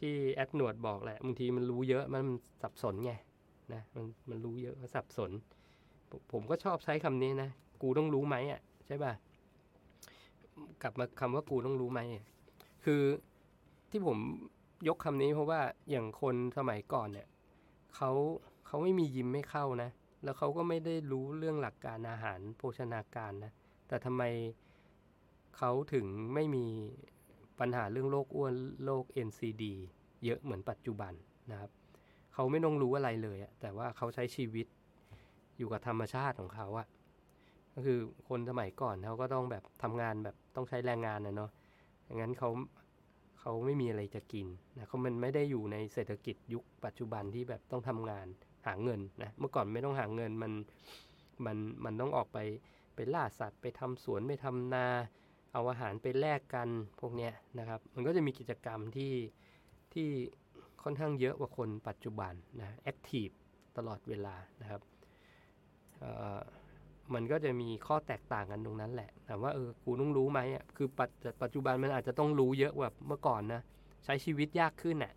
ที่แอดหนวดบอกแหละบางทีมันรู้เยอะมันสับสนไงนะมันมันรู้เยอะก็สับสนผมผมก็ชอบใช้คำนี้นะ กูต้องรู้ไหมอะ ใช่ป่ะกลับมาคำว่ากูต้องรู้ไหม คือที่ผมยกคำนี้เพราะว่าอย่างคนสมัยก่อนเนี่ยเขาเขาไม่มียิมไม่เข้านะ แล้วเขาก็ไม่ได้รู้เรื่องหลักการอาหารโภชนาการนะ แต่ทำไมเขาถึงไม่มีปัญหาเรื่องโรคอ้วนโรค NCD เยอะเหมือนปัจจุบันนะครับ เขาไม่ต้องรู้อะไรเลยอะแต่ว่าเขาใช้ชีวิตอยู่กับธรรมชาติของเขาอะก็คือคนสมัยก่อนเขาก็ต้องแบบทำงานแบบต้องใช้แรงงานนะเนาะ งนั้นเขาเขาไม่มีอะไรจะกินนะเขามันไม่ได้อยู่ในเศรษฐกิจยุคปัจจุบันที่แบบต้องทำงานหาเงินนะเมื่อก่อนไม่ต้องหาเงินมันมันมันต้องออกไปไปล่าสัตว์ไปทำสวนไปทำนา เอาอาหารไปแลกกันพวกเนี้ยนะครับ มันก็จะมีกิจกรรมที่ที่ค่อนข้างเยอะกว่าคนปัจจุบันนะแอคทีฟตลอดเวลานะครับ มันก็จะมีข้อแตกต่างกันตรงนั้นแหละแต่ว่าเออกูต้องรู้ไหมอะคือปัจปัจจุบันมันอาจจะต้องรู้เยอะกว่าเมื่อก่อนนะใช้ชีวิตยากขึ้นอะ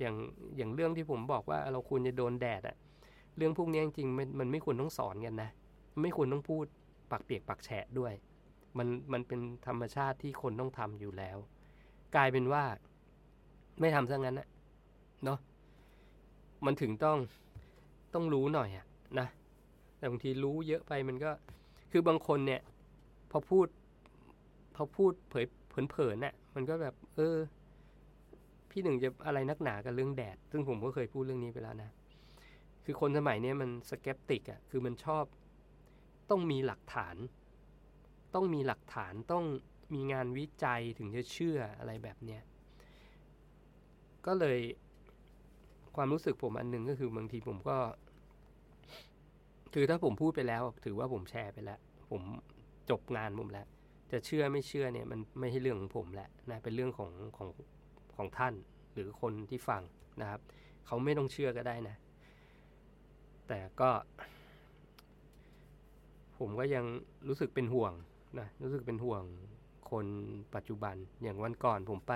อย่างอย่างเรื่องที่ผมบอกว่าเราควรจะโดนแดดอะเรื่องพวกนี้จริงๆมันมันไม่ควรต้องสอนกันนะไม่ควรต้องพูดปักเปียกปักแฉะด้วย มันมันเป็นธรรมชาติที่คนต้องทำอยู่แล้ว กลายเป็นว่า ไม่ทำซะงั้นนะเนาะมันถึงต้องต้องรู้หน่อยอะนะ แต่บางทีรู้เยอะไปมันก็ คือบางคนเนี่ย พอพูด พอพูดเผยเผินๆน่ะ มันก็แบบ เออ พี่หนึ่งจะอะไรนักหนากับเรื่องแดด ซึ่งผมก็เคยพูดเรื่องนี้ไปแล้วนะ คือคนสมัยนี้มันสแกปติกอะ่ะ คือมันชอบ ต้องมีหลักฐาน ต้องมีหลักฐาน ต้องมีงานวิจัยถึงจะเชื่ออะไรแบบเนี้ย ก็เลยความรู้สึกผมอันหนึ่งก็คือบางทีผมก็ คือถ้าผมพูดไปแล้ว ถือว่าผมแชร์ไปแล้ว ผมจบงานผมแล้ว จะเชื่อไม่เชื่อเนี่ยมันไม่ใช่เรื่องของผมแหละนะเป็นเรื่องของของของท่านหรือคนที่ฟังนะครับ เขาไม่ต้องเชื่อก็ได้นะ แต่ก็ ผมก็ยังรู้สึกเป็นห่วงนะรู้สึกเป็นห่วงคนปัจจุบันอย่างวันก่อนผมไป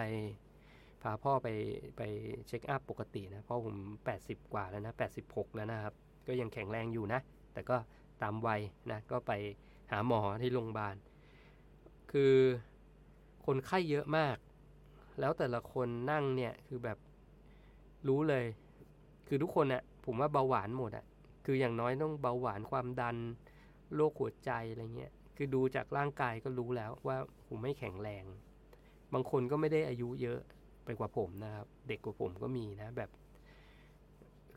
พาพ่อไปไปเช็คอัพปกตินะพ่อผม 80 กว่าแล้วนะ 86 แล้วนะครับ ก็ยังแข็งแรงอยู่นะ แต่ก็ตามวัยนะก็ไปหาหมอที่โรงพยาบาล คือคนไข้เยอะมาก แล้วแต่ละคนนั่งเนี่ยคือแบบรู้เลย คือทุกคนอะ่ะผมว่าเบาหวานหมดอะ่ะคืออย่างน้อยต้องเบาหวานความดันโรคหัวใจอะไรเงี้ยคือดูจากร่างกายก็รู้แล้วว่าผมไม่แข็งแรง บางคนก็ไม่ได้อายุเยอะไปกว่าผมนะครับ เด็กกว่าผมก็มีนะ แบบ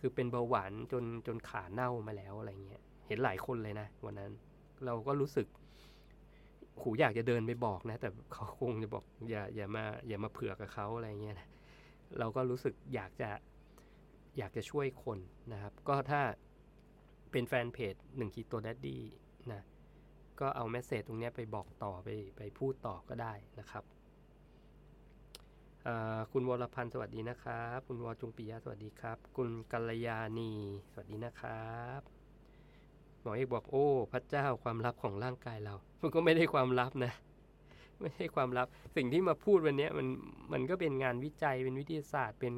คือเป็นเบาหวานจนจนขาเน่ามาแล้วอะไรเงี้ย เห็นหลายคนเลยนะวันนั้น เราก็รู้สึก หูอยากจะเดินไปบอกนะ แต่เขาคงจะบอกอย่าอย่ามาอย่ามาเผือกกับเขาอะไรเงี้ยนะเราก็รู้สึกอยากจะอยากจะช่วยคนนะครับ ก็ถ้าเป็นแฟนเพจหนึ่ง Keto Daddy นะก็เอา message ตรงนี้ไปบอกต่อไปไปพูดต่อก็ได้นะครับ คุณวรพันธ์สวัสดีนะครับ คุณวจุงปิยะสวัสดีครับ คุณกัลยาณีสวัสดีนะครับหมอเอกบอกโอ้พระเจ้าความลับของร่างกายเรา มันก็ไม่ได้ความลับนะ ไม่ใช่ความลับ สิ่งที่มาพูดวันนี้มันมันก็เป็นงานวิจัยเป็นวิทยาศาสตร์เป็น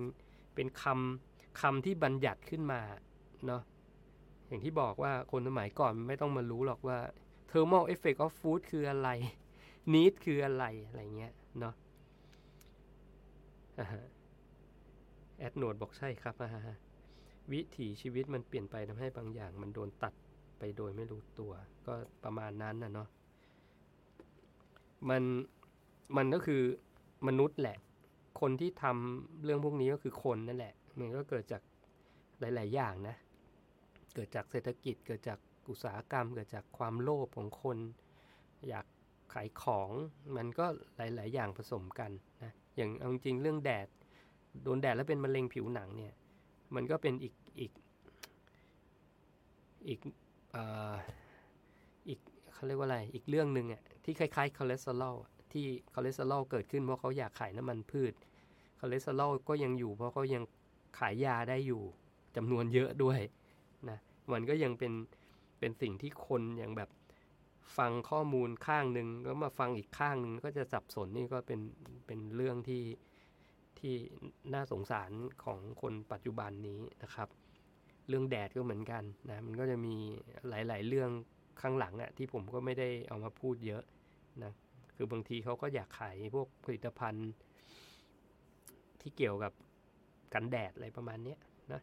เป็นคำคำที่บัญญัติขึ้นมาเนาะอย่างที่บอกว่าคนสมัยก่อนไม่ต้องมารู้หรอกว่า thermal effect of food คืออะไร need คืออะไรอะไรเงี้ยเนาะ แอดโนดบอกใช่ครับวิถีชีวิตมันเปลี่ยนไปทำให้บางอย่าง มันโดนตัดไปโดยไม่รู้ตัว ก็ประมาณนั้นนะเนาะมันมันก็คือมนุษย์แหละ คนที่ทำเรื่องพวกนี้ก็คือคนนั่นแหละ มันก็เกิดจากหลาย ๆ อย่างนะ เกิดจากเศรษฐกิจ เกิดจากอุตสาหกรรม เกิดจากความโลภของคน อยากขายของ มันก็หลาย ๆ อย่างผสมกันนะ อย่างเอาจริงเรื่องแดด โดนแดดแล้วเป็นมะเร็งผิวหนังเนี่ย มันก็เป็นอีกอีกอีกอีกเขาเรียกว่าอะไร อีกเรื่องหนึ่งอะที่คล้ายๆคอเลสเตอรอลที่คอเลสเตอรอลเกิดขึ้นเพราะเขาอยากขายน้ำมันพืชคอเลสเตอรอลก็ยังอยู่เพราะเขายังขายยาได้อยู่จำนวนเยอะด้วยนะมันก็ยังเป็นเป็นสิ่งที่คนอย่างแบบ ฟังข้อมูลข้างหนึ่งแล้วมาฟังอีกข้างหนึ่งก็จะสับสนนี่ก็เป็นเป็นเรื่องที่ที่น่าสงสารของคนปัจจุบันนี้นะครับ เรื่องแดดก็เหมือนกันนะมันก็จะมีหลาย ๆ เรื่องข้างหลังอะ่ะที่ผมก็ไม่ได้เอามาพูดเยอะนะคือบางทีเขาก็อยากขายพวกผลิตภัณฑ์ ที่เกี่ยวกับกันแดดอะไรประมาณนี้นะ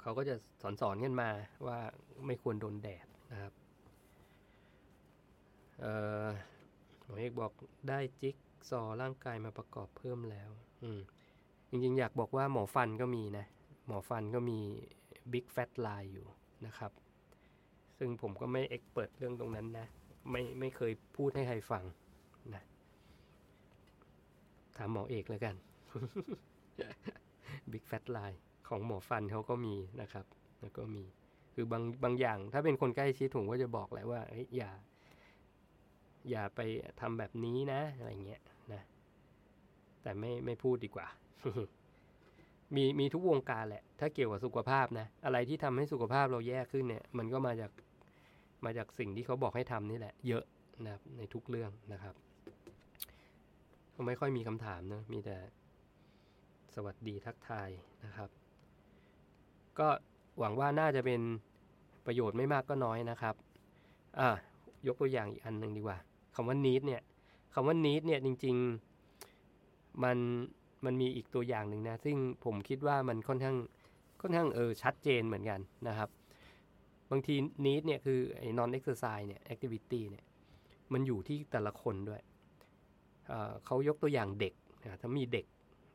เขาก็จะสอนสอนกันมาว่าไม่ควรโดนแดดนะครับ หมอเอกบอกได้จิ๊กซอร่างกายมาประกอบเพิ่มแล้ว อืมจริงๆ อยากบอกว่าหมอฟันก็มีนะ หมอฟันก็มี Big Fat Line อยู่นะครับ ซึ่งผมก็ไม่เอ็กเปิดเรื่องตรงนั้นนะ ไม่ไม่เคยพูดให้ใครฟังนะ ถามหมอเอกแล้วกัน Big Fat Line ของหมอฟันเขาก็มีนะครับ แล้วก็มี คือบางบางอย่างถ้าเป็นคนใกล้ชิดผมก็จะบอกแหละว่าอย่า อย่าไปทำแบบนี้นะอะไรเงี้ยนะ แต่ไม่ไม่พูดดีกว่า มีมีทุกวงการแหละ ถ้าเกี่ยวกับสุขภาพนะ อะไรที่ทำให้สุขภาพเราแย่ขึ้นเนี่ย มันก็มาจากมาจากสิ่งที่เขาบอกให้ทำนี่แหละ เยอะนะในทุกเรื่องนะครับก็ไม่ค่อยมีคำถามนะมีแต่สวัสดีทักทายนะครับ ก็หวังว่าน่าจะเป็นประโยชน์ไม่มากก็น้อยนะครับ อ่ายกตัวอย่างอีกอันหนึ่งดีกว่า คำว่า need เนี่ยคำว่า need เนี่ยจริง ๆ มันมันมีอีกตัวอย่างหนึ่งนะ ซึ่งผมคิดว่ามันค่อนข้างค่อนข้างเออชัดเจนเหมือนกันนะครับ บางที need เนี่ยคือไอ้ non exercise เนี่ย activity เนี่ยมันอยู่ที่แต่ละคนด้วยเขายกตัวอย่างเด็กนะถ้ามีเด็ก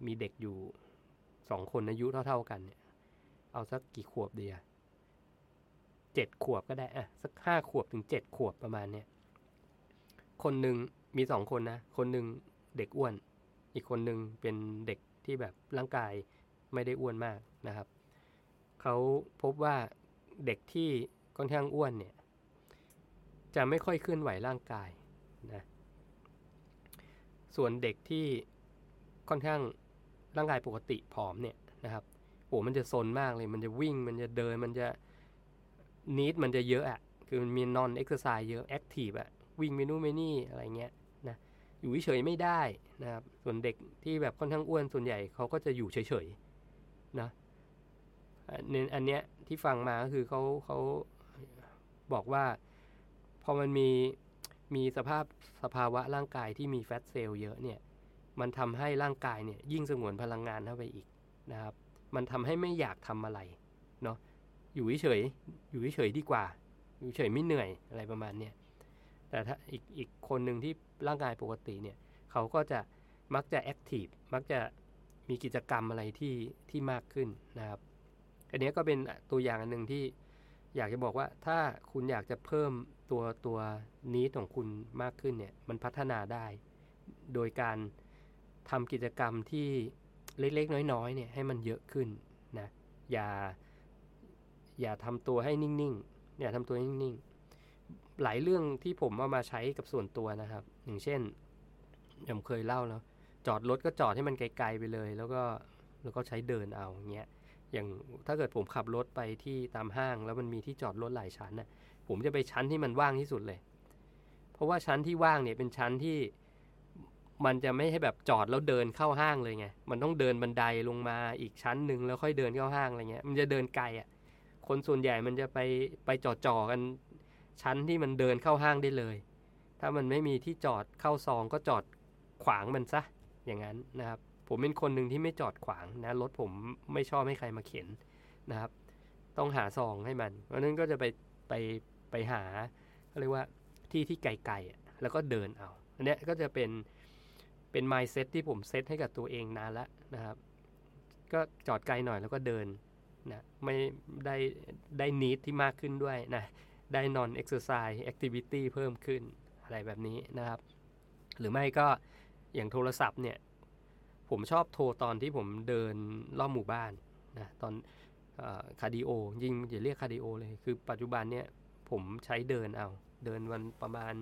มีเด็กอยู่สองคนอายุเท่า ๆกันเนี่ยเอาสักกี่ขวบเดียเจ็ดขวบก็ได้อะสักห้าขวบถึงเจ็ดขวบประมาณเนี้ย คนหนึ่งมีสองคนนะ คนหนึ่งเด็กอ้วน อีกคนหนึ่งเป็นเด็กที่แบบร่างกายไม่ได้อ้วนมากนะครับเขาพบว่าเด็กที่ค่อนข้างอ้วนเนี่ย จะไม่ค่อยเคลื่อนไหวร่างกายนะส่วนเด็กที่ค่อนข้างร่างกายปกติผอมเนี่ยนะครับโอ้มันจะซนมากเลย มันจะวิ่ง มันจะเดิน มันจะนิดมันจะเยอะอะคือมันมี non-exercise เยอะ active อะ วิ่งเมนูเมนี่อะไรเงี้ยนะอยู่เฉยไม่ได้นะครับส่วนเด็กที่แบบค่อนข้างอ้วนส่วนใหญ่เขาก็จะอยู่เฉยๆนะอันเนี้ยที่ฟังมาก็คือเขาเขาบอกว่า พอมันมีมีสภาพสภาวะร่างกายที่มีแฟตเซลล์เยอะเนี่ย มันทำให้ร่างกายเนี่ยยิ่งสงวนพลังงานเข้าไปอีกนะครับ มันทำให้ไม่อยากทำอะไรเนาะอยู่เฉยอยู่เฉยดีกว่า อยู่เฉยไม่เหนื่อยอะไรประมาณเนี้ย แต่ถ้าอีกอีกคนหนึ่งที่ร่างกายปกติเนี่ยเขาก็จะมักจะแอคทีฟมักจะมีกิจกรรมอะไรที่ที่มากขึ้นนะครับ อันนี้ก็เป็นตัวอย่างอันหนึ่งที่อยากจะบอกว่าถ้าคุณอยากจะเพิ่มตัวตัวนี้ของคุณมากขึ้นเนี่ยมันพัฒนาได้ โดยการทำกิจกรรมที่เล็กๆ น้อยๆเนี่ยให้มันเยอะขึ้นนะอย่าอย่าทำตัวให้นิ่งๆอย่าทำตัวให้นิ่งๆ หลายเรื่องที่ผมเอามาใช้กับส่วนตัวนะครับ อย่างเช่นผมเคยเล่าแล้ว จอดรถก็จอดให้มันไกลๆไปเลย แล้วก็แล้วก็ใช้เดินเอาเงี้ยอย่างถ้าเกิดผมขับรถไปที่ตามห้าง แล้วมันมีที่จอดรถหลายชั้นนะ่ะผมจะไปชั้นที่มันว่างที่สุดเลย เพราะว่าชั้นที่ว่างเนี่ยเป็นชั้นที่มันจะไม่ให้แบบจอดแล้วเดินเข้าห้างเลยไง มันต้องเดินบันไดลงมาอีกชั้นหนึ่งแล้วค่อยเดินเข้าห้างอะไรเงี้ย มันจะเดินไกลอะ คนส่วนใหญ่มันจะไปไปจอดจอกัน ชั้นที่มันเดินเข้าห้างได้เลย ถ้ามันไม่มีที่จอดเข้าซองก็จอดขวางมันซะ อย่างนั้นนะครับ ผมเป็นคนหนึ่งที่ไม่จอดขวางนะรถผมไม่ชอบให้ใครมาเข็นนะครับ ต้องหาซองให้มัน เพราะนั้นก็จะไปไปไปหาเรียกว่าที่ที่ไกลๆแล้วก็เดินเอาอันนี้ก็จะเป็นเป็น mindset ที่ผมเซตให้กับตัวเองนานแล้วนะครับ ก็จอดไกลหน่อยแล้วก็เดินนะไม่ได้ได้นิดที่มากขึ้นด้วยนะ ได้ non exercise activity เพิ่มขึ้นอะไรแบบนี้นะครับ หรือไม่ก็อย่างโทรศัพท์เนี่ย ผมชอบโทรตอนที่ผมเดินรอบหมู่บ้านนะตอนคาร์ดิโอยิ่งอย่าเรียกคาร์ดิโอเลยคือปัจจุบันเนี่ยผมใช้เดินเอา เดินวันประมาณอ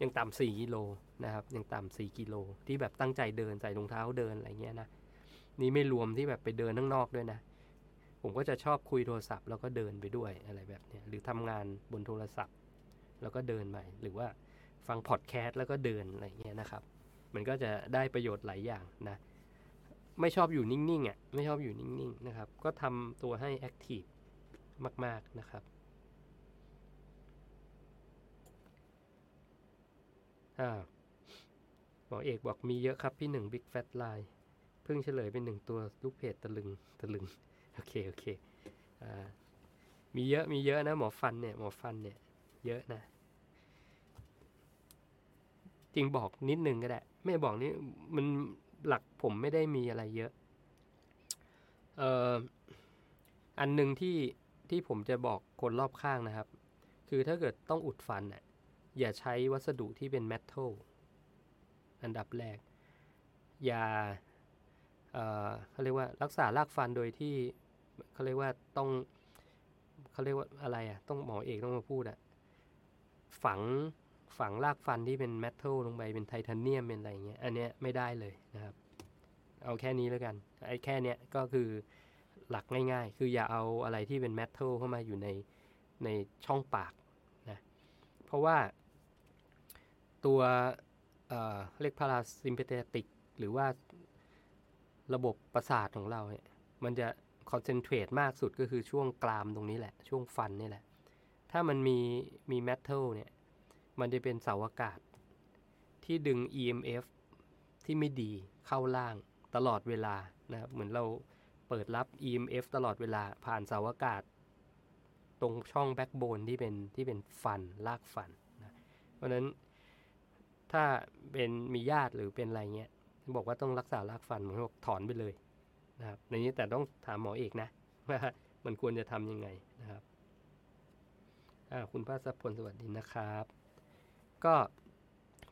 ย่างต่ำสี่กิโลนะครับอย่างต่ำสี่กิโลที่แบบตั้งใจเดินใส่รองเท้าเดินอะไรเงี้ยนะนี่ไม่รวมที่แบบไปเดินข้างนอกด้วยนะ ผมก็จะชอบคุยโทรศัพท์แล้วก็เดินไปด้วยอะไรแบบนี้หรือทำงานบนโทรศัพท์ แล้วก็เดินไปหรือว่าฟังพอดแคสต์แล้วก็เดินอะไรเงี้ยนะครับ มันก็จะได้ประโยชน์หลายอย่างนะไม่ชอบอยู่นิ่งๆอะไม่ชอบอยู่นิ่งๆนะครับ ก็ทำตัวให้แอคทีฟมาก ๆนะครับอ่าหมอเอกบอกมีเยอะครับพี่หนึ่งบิ๊กแฟตไลน์เพิ่งเฉลยเป็นหนึ่งตัวลูกเพจตะลึงตะลึง โอเคโอเคอ่ามีเยอะมีเยอะนะหมอฟันเนี่ยหมอฟันเนี่ยเยอะนะ จริงบอกนิดนึงก็ได้ ไม่บอกนี่มันหลักผมไม่ได้มีอะไรเยอะเอ่ออันหนึ่งที่ที่ผมจะบอกคนรอบข้างนะครับ คือถ้าเกิดต้องอุดฟันน่ะอย่าใช้วัสดุที่เป็นเมทัลอันดับแรก อย่าเอ่อเขาเรียกว่ารักษารากฟันโดยที่ เขาเรียกว่าต้องเขาเรียกว่าอะไรอะ ต้องหมอเอกต้องมาพูดอะ ฝังฝังรากฟันที่เป็น metal ลงไปเป็นไทเทเนียมเป็นอะไรเงี้ย อันเนี้ยไม่ได้เลยนะครับ เอาแค่นี้แล้วกันไอ้แค่เนี้ยก็คือหลักง่ายๆ คืออย่าเอาอะไรที่เป็น metal เข้ามาอยู่ในในช่องปากนะเพราะว่าตัวเอ่อเรียก parasympathetic หรือว่าระบบประสาทของเราเนี่ยมันจะ concentrate มากสุดก็คือช่วงกรามตรงนี้แหละ ช่วงฟันนี่แหละ ถ้ามันมีมีเมทัลเนี่ย มันจะเป็นเสาอากาศ ที่ดึง EMF ที่ไม่ดีเข้าล่างตลอดเวลานะครับเหมือนเราเปิดรับ EMF ตลอดเวลาผ่านเสาอากาศ ตรงช่องแบ็กโบนที่เป็นที่เป็นฟันลากฟันนะเพราะนั้นถ้าเป็นมีญาติหรือเป็นอะไรเงี้ยบอกว่าต้องรักษารากฟันผมบอกถอนไปเลย นะครับในนี้แต่ต้องถามหมอเอกนะว่ามันควรจะทำยังไงนะครับคุณภาสพลสวัสดีนะครับ ก็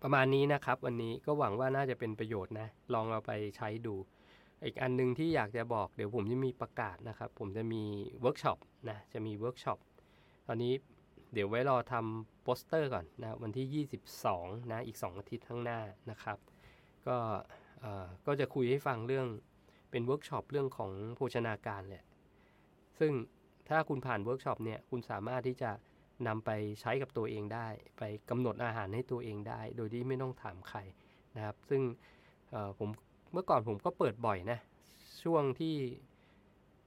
ประมาณนี้นะครับ วันนี้ก็หวังว่าน่าจะเป็นประโยชน์นะ ลองเอาไปใช้ดู อีกอันหนึ่งที่อยากจะบอกเดี๋ยวผมจะมีประกาศนะครับ ผมจะมีเวิร์กช็อปนะจะมีเวิร์กช็อปตอนนี้เดี๋ยวไว้รอทำโปสเตอร์ก่อนนะวันที่ 22 นะ อีก 2 อาทิตย์ข้างหน้านะครับ ก็ก็จะคุยให้ฟังเรื่อง เป็นเวิร์กช็อปเรื่องของโภชนาการแหละ ซึ่งถ้าคุณผ่านเวิร์กช็อปเนี่ย คุณสามารถที่จะนำไปใช้กับตัวเองได้ ไปกำหนดอาหารให้ตัวเองได้ โดยที่ไม่ต้องถามใครนะครับ ซึ่งผมเมื่อก่อนผมก็เปิดบ่อยนะ ช่วงที่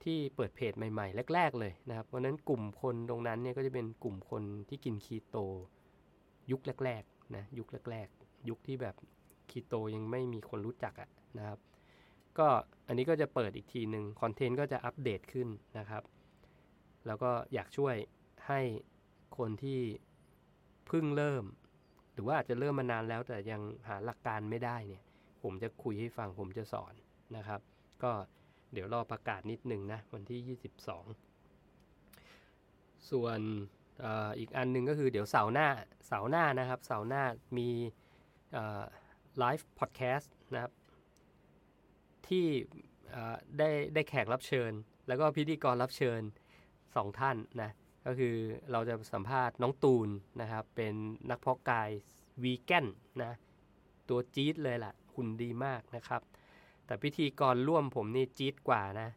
ที่เปิดเพจใหม่ๆ แรก ๆ เลยนะครับเพราะนั้นกลุ่มคนตรงนั้นเนี่ยก็จะเป็นกลุ่มคนที่กินคีโต ยุคแรกๆนะยุคแรกๆ ยุคที่แบบคีโตยังไม่มีคนรู้จักอะนะครับ ก็อันนี้ก็จะเปิดอีกทีหนึ่งคอนเทนต์ก็จะอัปเดตขึ้นนะครับ แล้วก็อยากช่วยให้คนที่เพิ่งเริ่ม หรือว่าอาจจะเริ่มมานานแล้วแต่ยังหาหลักการไม่ได้เนี่ย ผมจะคุยให้ฟังผมจะสอนนะครับ ก็เดี๋ยวรอประกาศนิดหนึ่งนะ วันที่ 22 ส่วนออีกอันหนึ่งก็คือเดี๋ยวเสาร์หน้าเสาร์หน้านะครับ เสาร์หน้ามีไลฟ์พอดแคสต์นะครับ ที่ได้ได้แขกรับเชิญ แล้วก็พิธีกรรับเชิญ2ท่านนะก็คือเราจะสัมภาษณ์น้องตูนนะครับ เป็นนักเพาะกายวีแกนนะตัวจี๊ดเลยแหละหุ่นดีมากนะครับ แต่พิธีกรร่วมผมนี่จี๊ดกว่านะ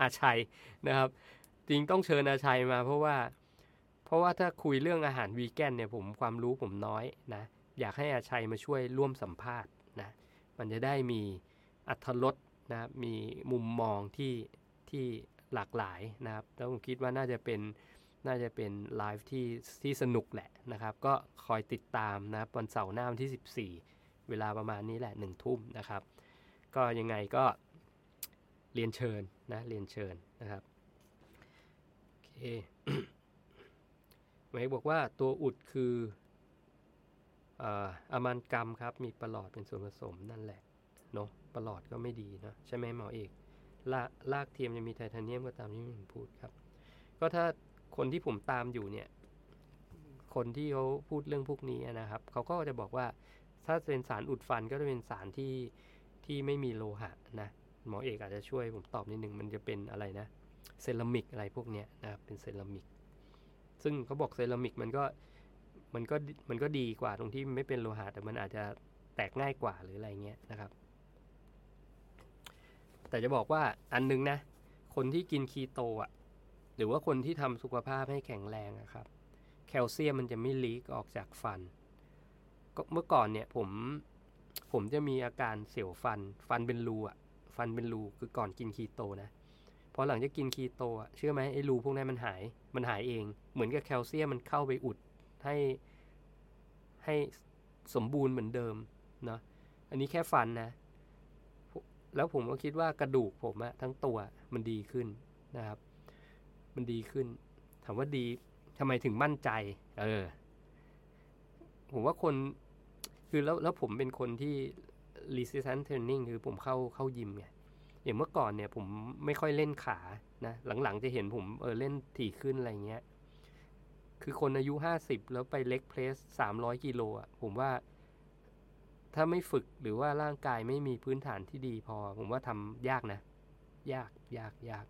อาชัยนะครับ จริงต้องเชิญอาชัยมาเพราะว่า เพราะว่าถ้าคุยเรื่องอาหารวีแกนเนี่ยผมความรู้ผมน้อยนะ อยากให้อาชัยมาช่วยร่วมสัมภาษณ์นะมันจะได้มี อัธรสนะมีมุมมองที่ที่หลากหลายนะครับแล้วผมคิดว่าน่าจะเป็นน่าจะเป็นไลฟ์ที่ที่สนุกแหละนะครับ ก็คอยติดตามนะครับวันเสาร์หน้าวันที่ 14 เวลาประมาณนี้แหละหนึ่งทุ่มนะครับ ก็ยังไงก็เรียนเชิญนะเรียนเชิญนะครับโอเคหมายบอกว่าตัวอุดคืออามันกรรมครับ มีประหลอดเป็นส่วนผสมนั่นแหละเนาะ ประหลอดก็ไม่ดีนะใช่ไหมหมอเอกลลากเทียมจะมีไทเทเนียมก็ตามที่ผมพูดครับ ก็ถ้าคนที่ผมตามอยู่เนี่ย คนที่เขาพูดเรื่องพวกนี้นะครับเขาก็จะบอกว่าถ้าเป็นสารอุดฟันก็จะเป็นสารที่ที่ไม่มีโลหะนะหมอเอกอาจจะช่วยผมตอบนิดนึงมันจะเป็นอะไรนะเซรามิกอะไรพวกเนี้ยนะครับเป็นเซรามิก ซึ่งเขาบอกเซรามิกมันก็มันก็มันก็ดีกว่าตรงที่ไม่เป็นโลหะแต่มันอาจจะแตกง่ายกว่าหรืออะไรเงี้ยนะครับ แต่จะบอกว่าอันนึงนะ คนที่กินคีโตอะ หรือว่าคนที่ทำสุขภาพให้แข็งแรงอะครับ แคลเซียมมันจะไม่ลีกออกจากฟัน ก็เมื่อก่อนเนี่ยผมผมจะมีอาการเสียวฟัน ฟันเป็นรูอะ ฟันเป็นรูคือก่อนกินคีโตนะพอหลังจากกินคีโตอะเชื่อไหมไอ้รูพวกนั้นมันหาย มันหายเอง เหมือนกับแคลเซียมมันเข้าไปอุดให้ให้สมบูรณ์เหมือนเดิมเนาะอันนี้แค่ฟันนะ แล้วผมก็คิดว่ากระดูกผมอะทั้งตัวมันดีขึ้นนะครับ มันดีขึ้น ถามว่าดีทำไมถึงมั่นใจ เออ ผมว่าคน คือแล้วแล้วผมเป็นคนที่ resistance training คือผมเข้าเข้ายิมไงอย่างเมื่อก่อนเนี่ย ผมไม่ค่อยเล่นขานะหลังๆจะเห็นผมเออเล่นถี่ขึ้นอะไรเงี้ย คือคนอายุห้าสิบแล้วไปเล็กเพลสสามร้อยกิโลอะผมว่า ถ้าไม่ฝึกหรือว่าร่างกายไม่มีพื้นฐานที่ดีพอ ผมว่าทำยากนะ ยากยากยาก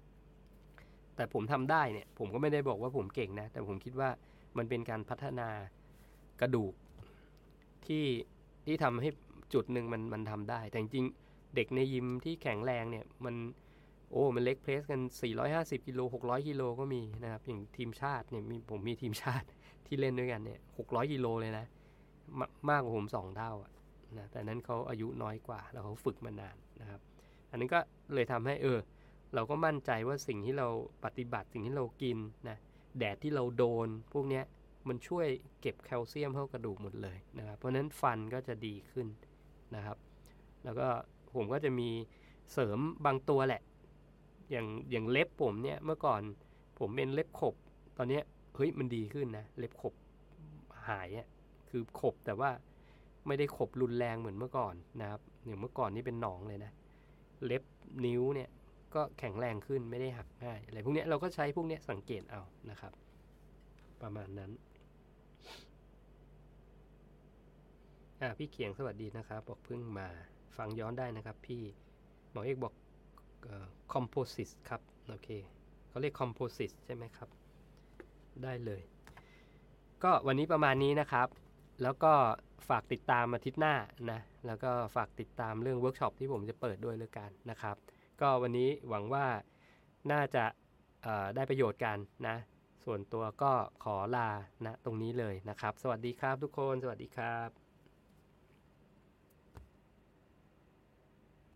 แต่ผมทำได้เนี่ย ผมก็ไม่ได้บอกว่าผมเก่งนะ แต่ผมคิดว่ามันเป็นการพัฒนากระดูกที่ที่ทำให้จุดหนึ่งมันมันทำได้ แต่จริงเด็กในยิมที่แข็งแรงเนี่ยมันโอ้ มันเล็กเพลสกัน 450กิโล600กิโลก็มีนะครับ อย่างทีมชาติเนี่ยมีผมมีทีมชาติที่เล่นด้วยกันเนี่ย600กิโลเลยนะมมากกว่าผมสองเท่าอะ นะแต่นั้นเขาอายุน้อยกว่า แล้วเขาฝึกมานานนะครับ อันนี้ก็เลยทำให้เออ เราก็มั่นใจว่าสิ่งที่เราปฏิบัติสิ่งที่เรากินนะแดดที่เราโดน พวกเนี้ยมันช่วยเก็บแคลเซียมเข้ากระดูกหมดเลยนะครับ เพราะนั้นฟันก็จะดีขึ้นนะครับ แล้วก็ผมก็จะมีเสริมบางตัวแหละ อย่างอย่างเล็บผมเนี่ยเมื่อก่อนผมเป็นเล็บขบ ตอนนี้เฮ้ยมันดีขึ้นนะ เล็บขบหายอะคือขบแต่ว่า ไม่ได้ขบรุนแรงเหมือนเมื่อก่อนนะครับอย่างเมื่อก่อนนี่เป็นหนองเลยนะ เล็บนิ้วเนี่ยก็แข็งแรงขึ้นไม่ได้หักง่ายอะไรพวกนี้เราก็ใช้พวกนี้สังเกตเอานะครับ ประมาณนั้นอ่าพี่เขียงสวัสดีนะครับ บอกเพิ่งมาฟังย้อนได้นะครับ พี่หมอเอกบอกคอมโพสิตครับ โอเคเขาเรียกคอมโพสิตใช่ไหมครับ ได้เลย ก็วันนี้ประมาณนี้นะครับ แล้วก็ฝากติดตามอาทิตย์หน้านะ แล้วก็ฝากติดตามเรื่องเวิร์กช็อปที่ผมจะเปิดด้วยแล้วกันนะครับ ก็วันนี้หวังว่าน่าจะได้ประโยชน์กันนะ ส่วนตัวก็ขอลานะตรงนี้เลยนะครับ สวัสดีครับทุกคน สวัสดีครับ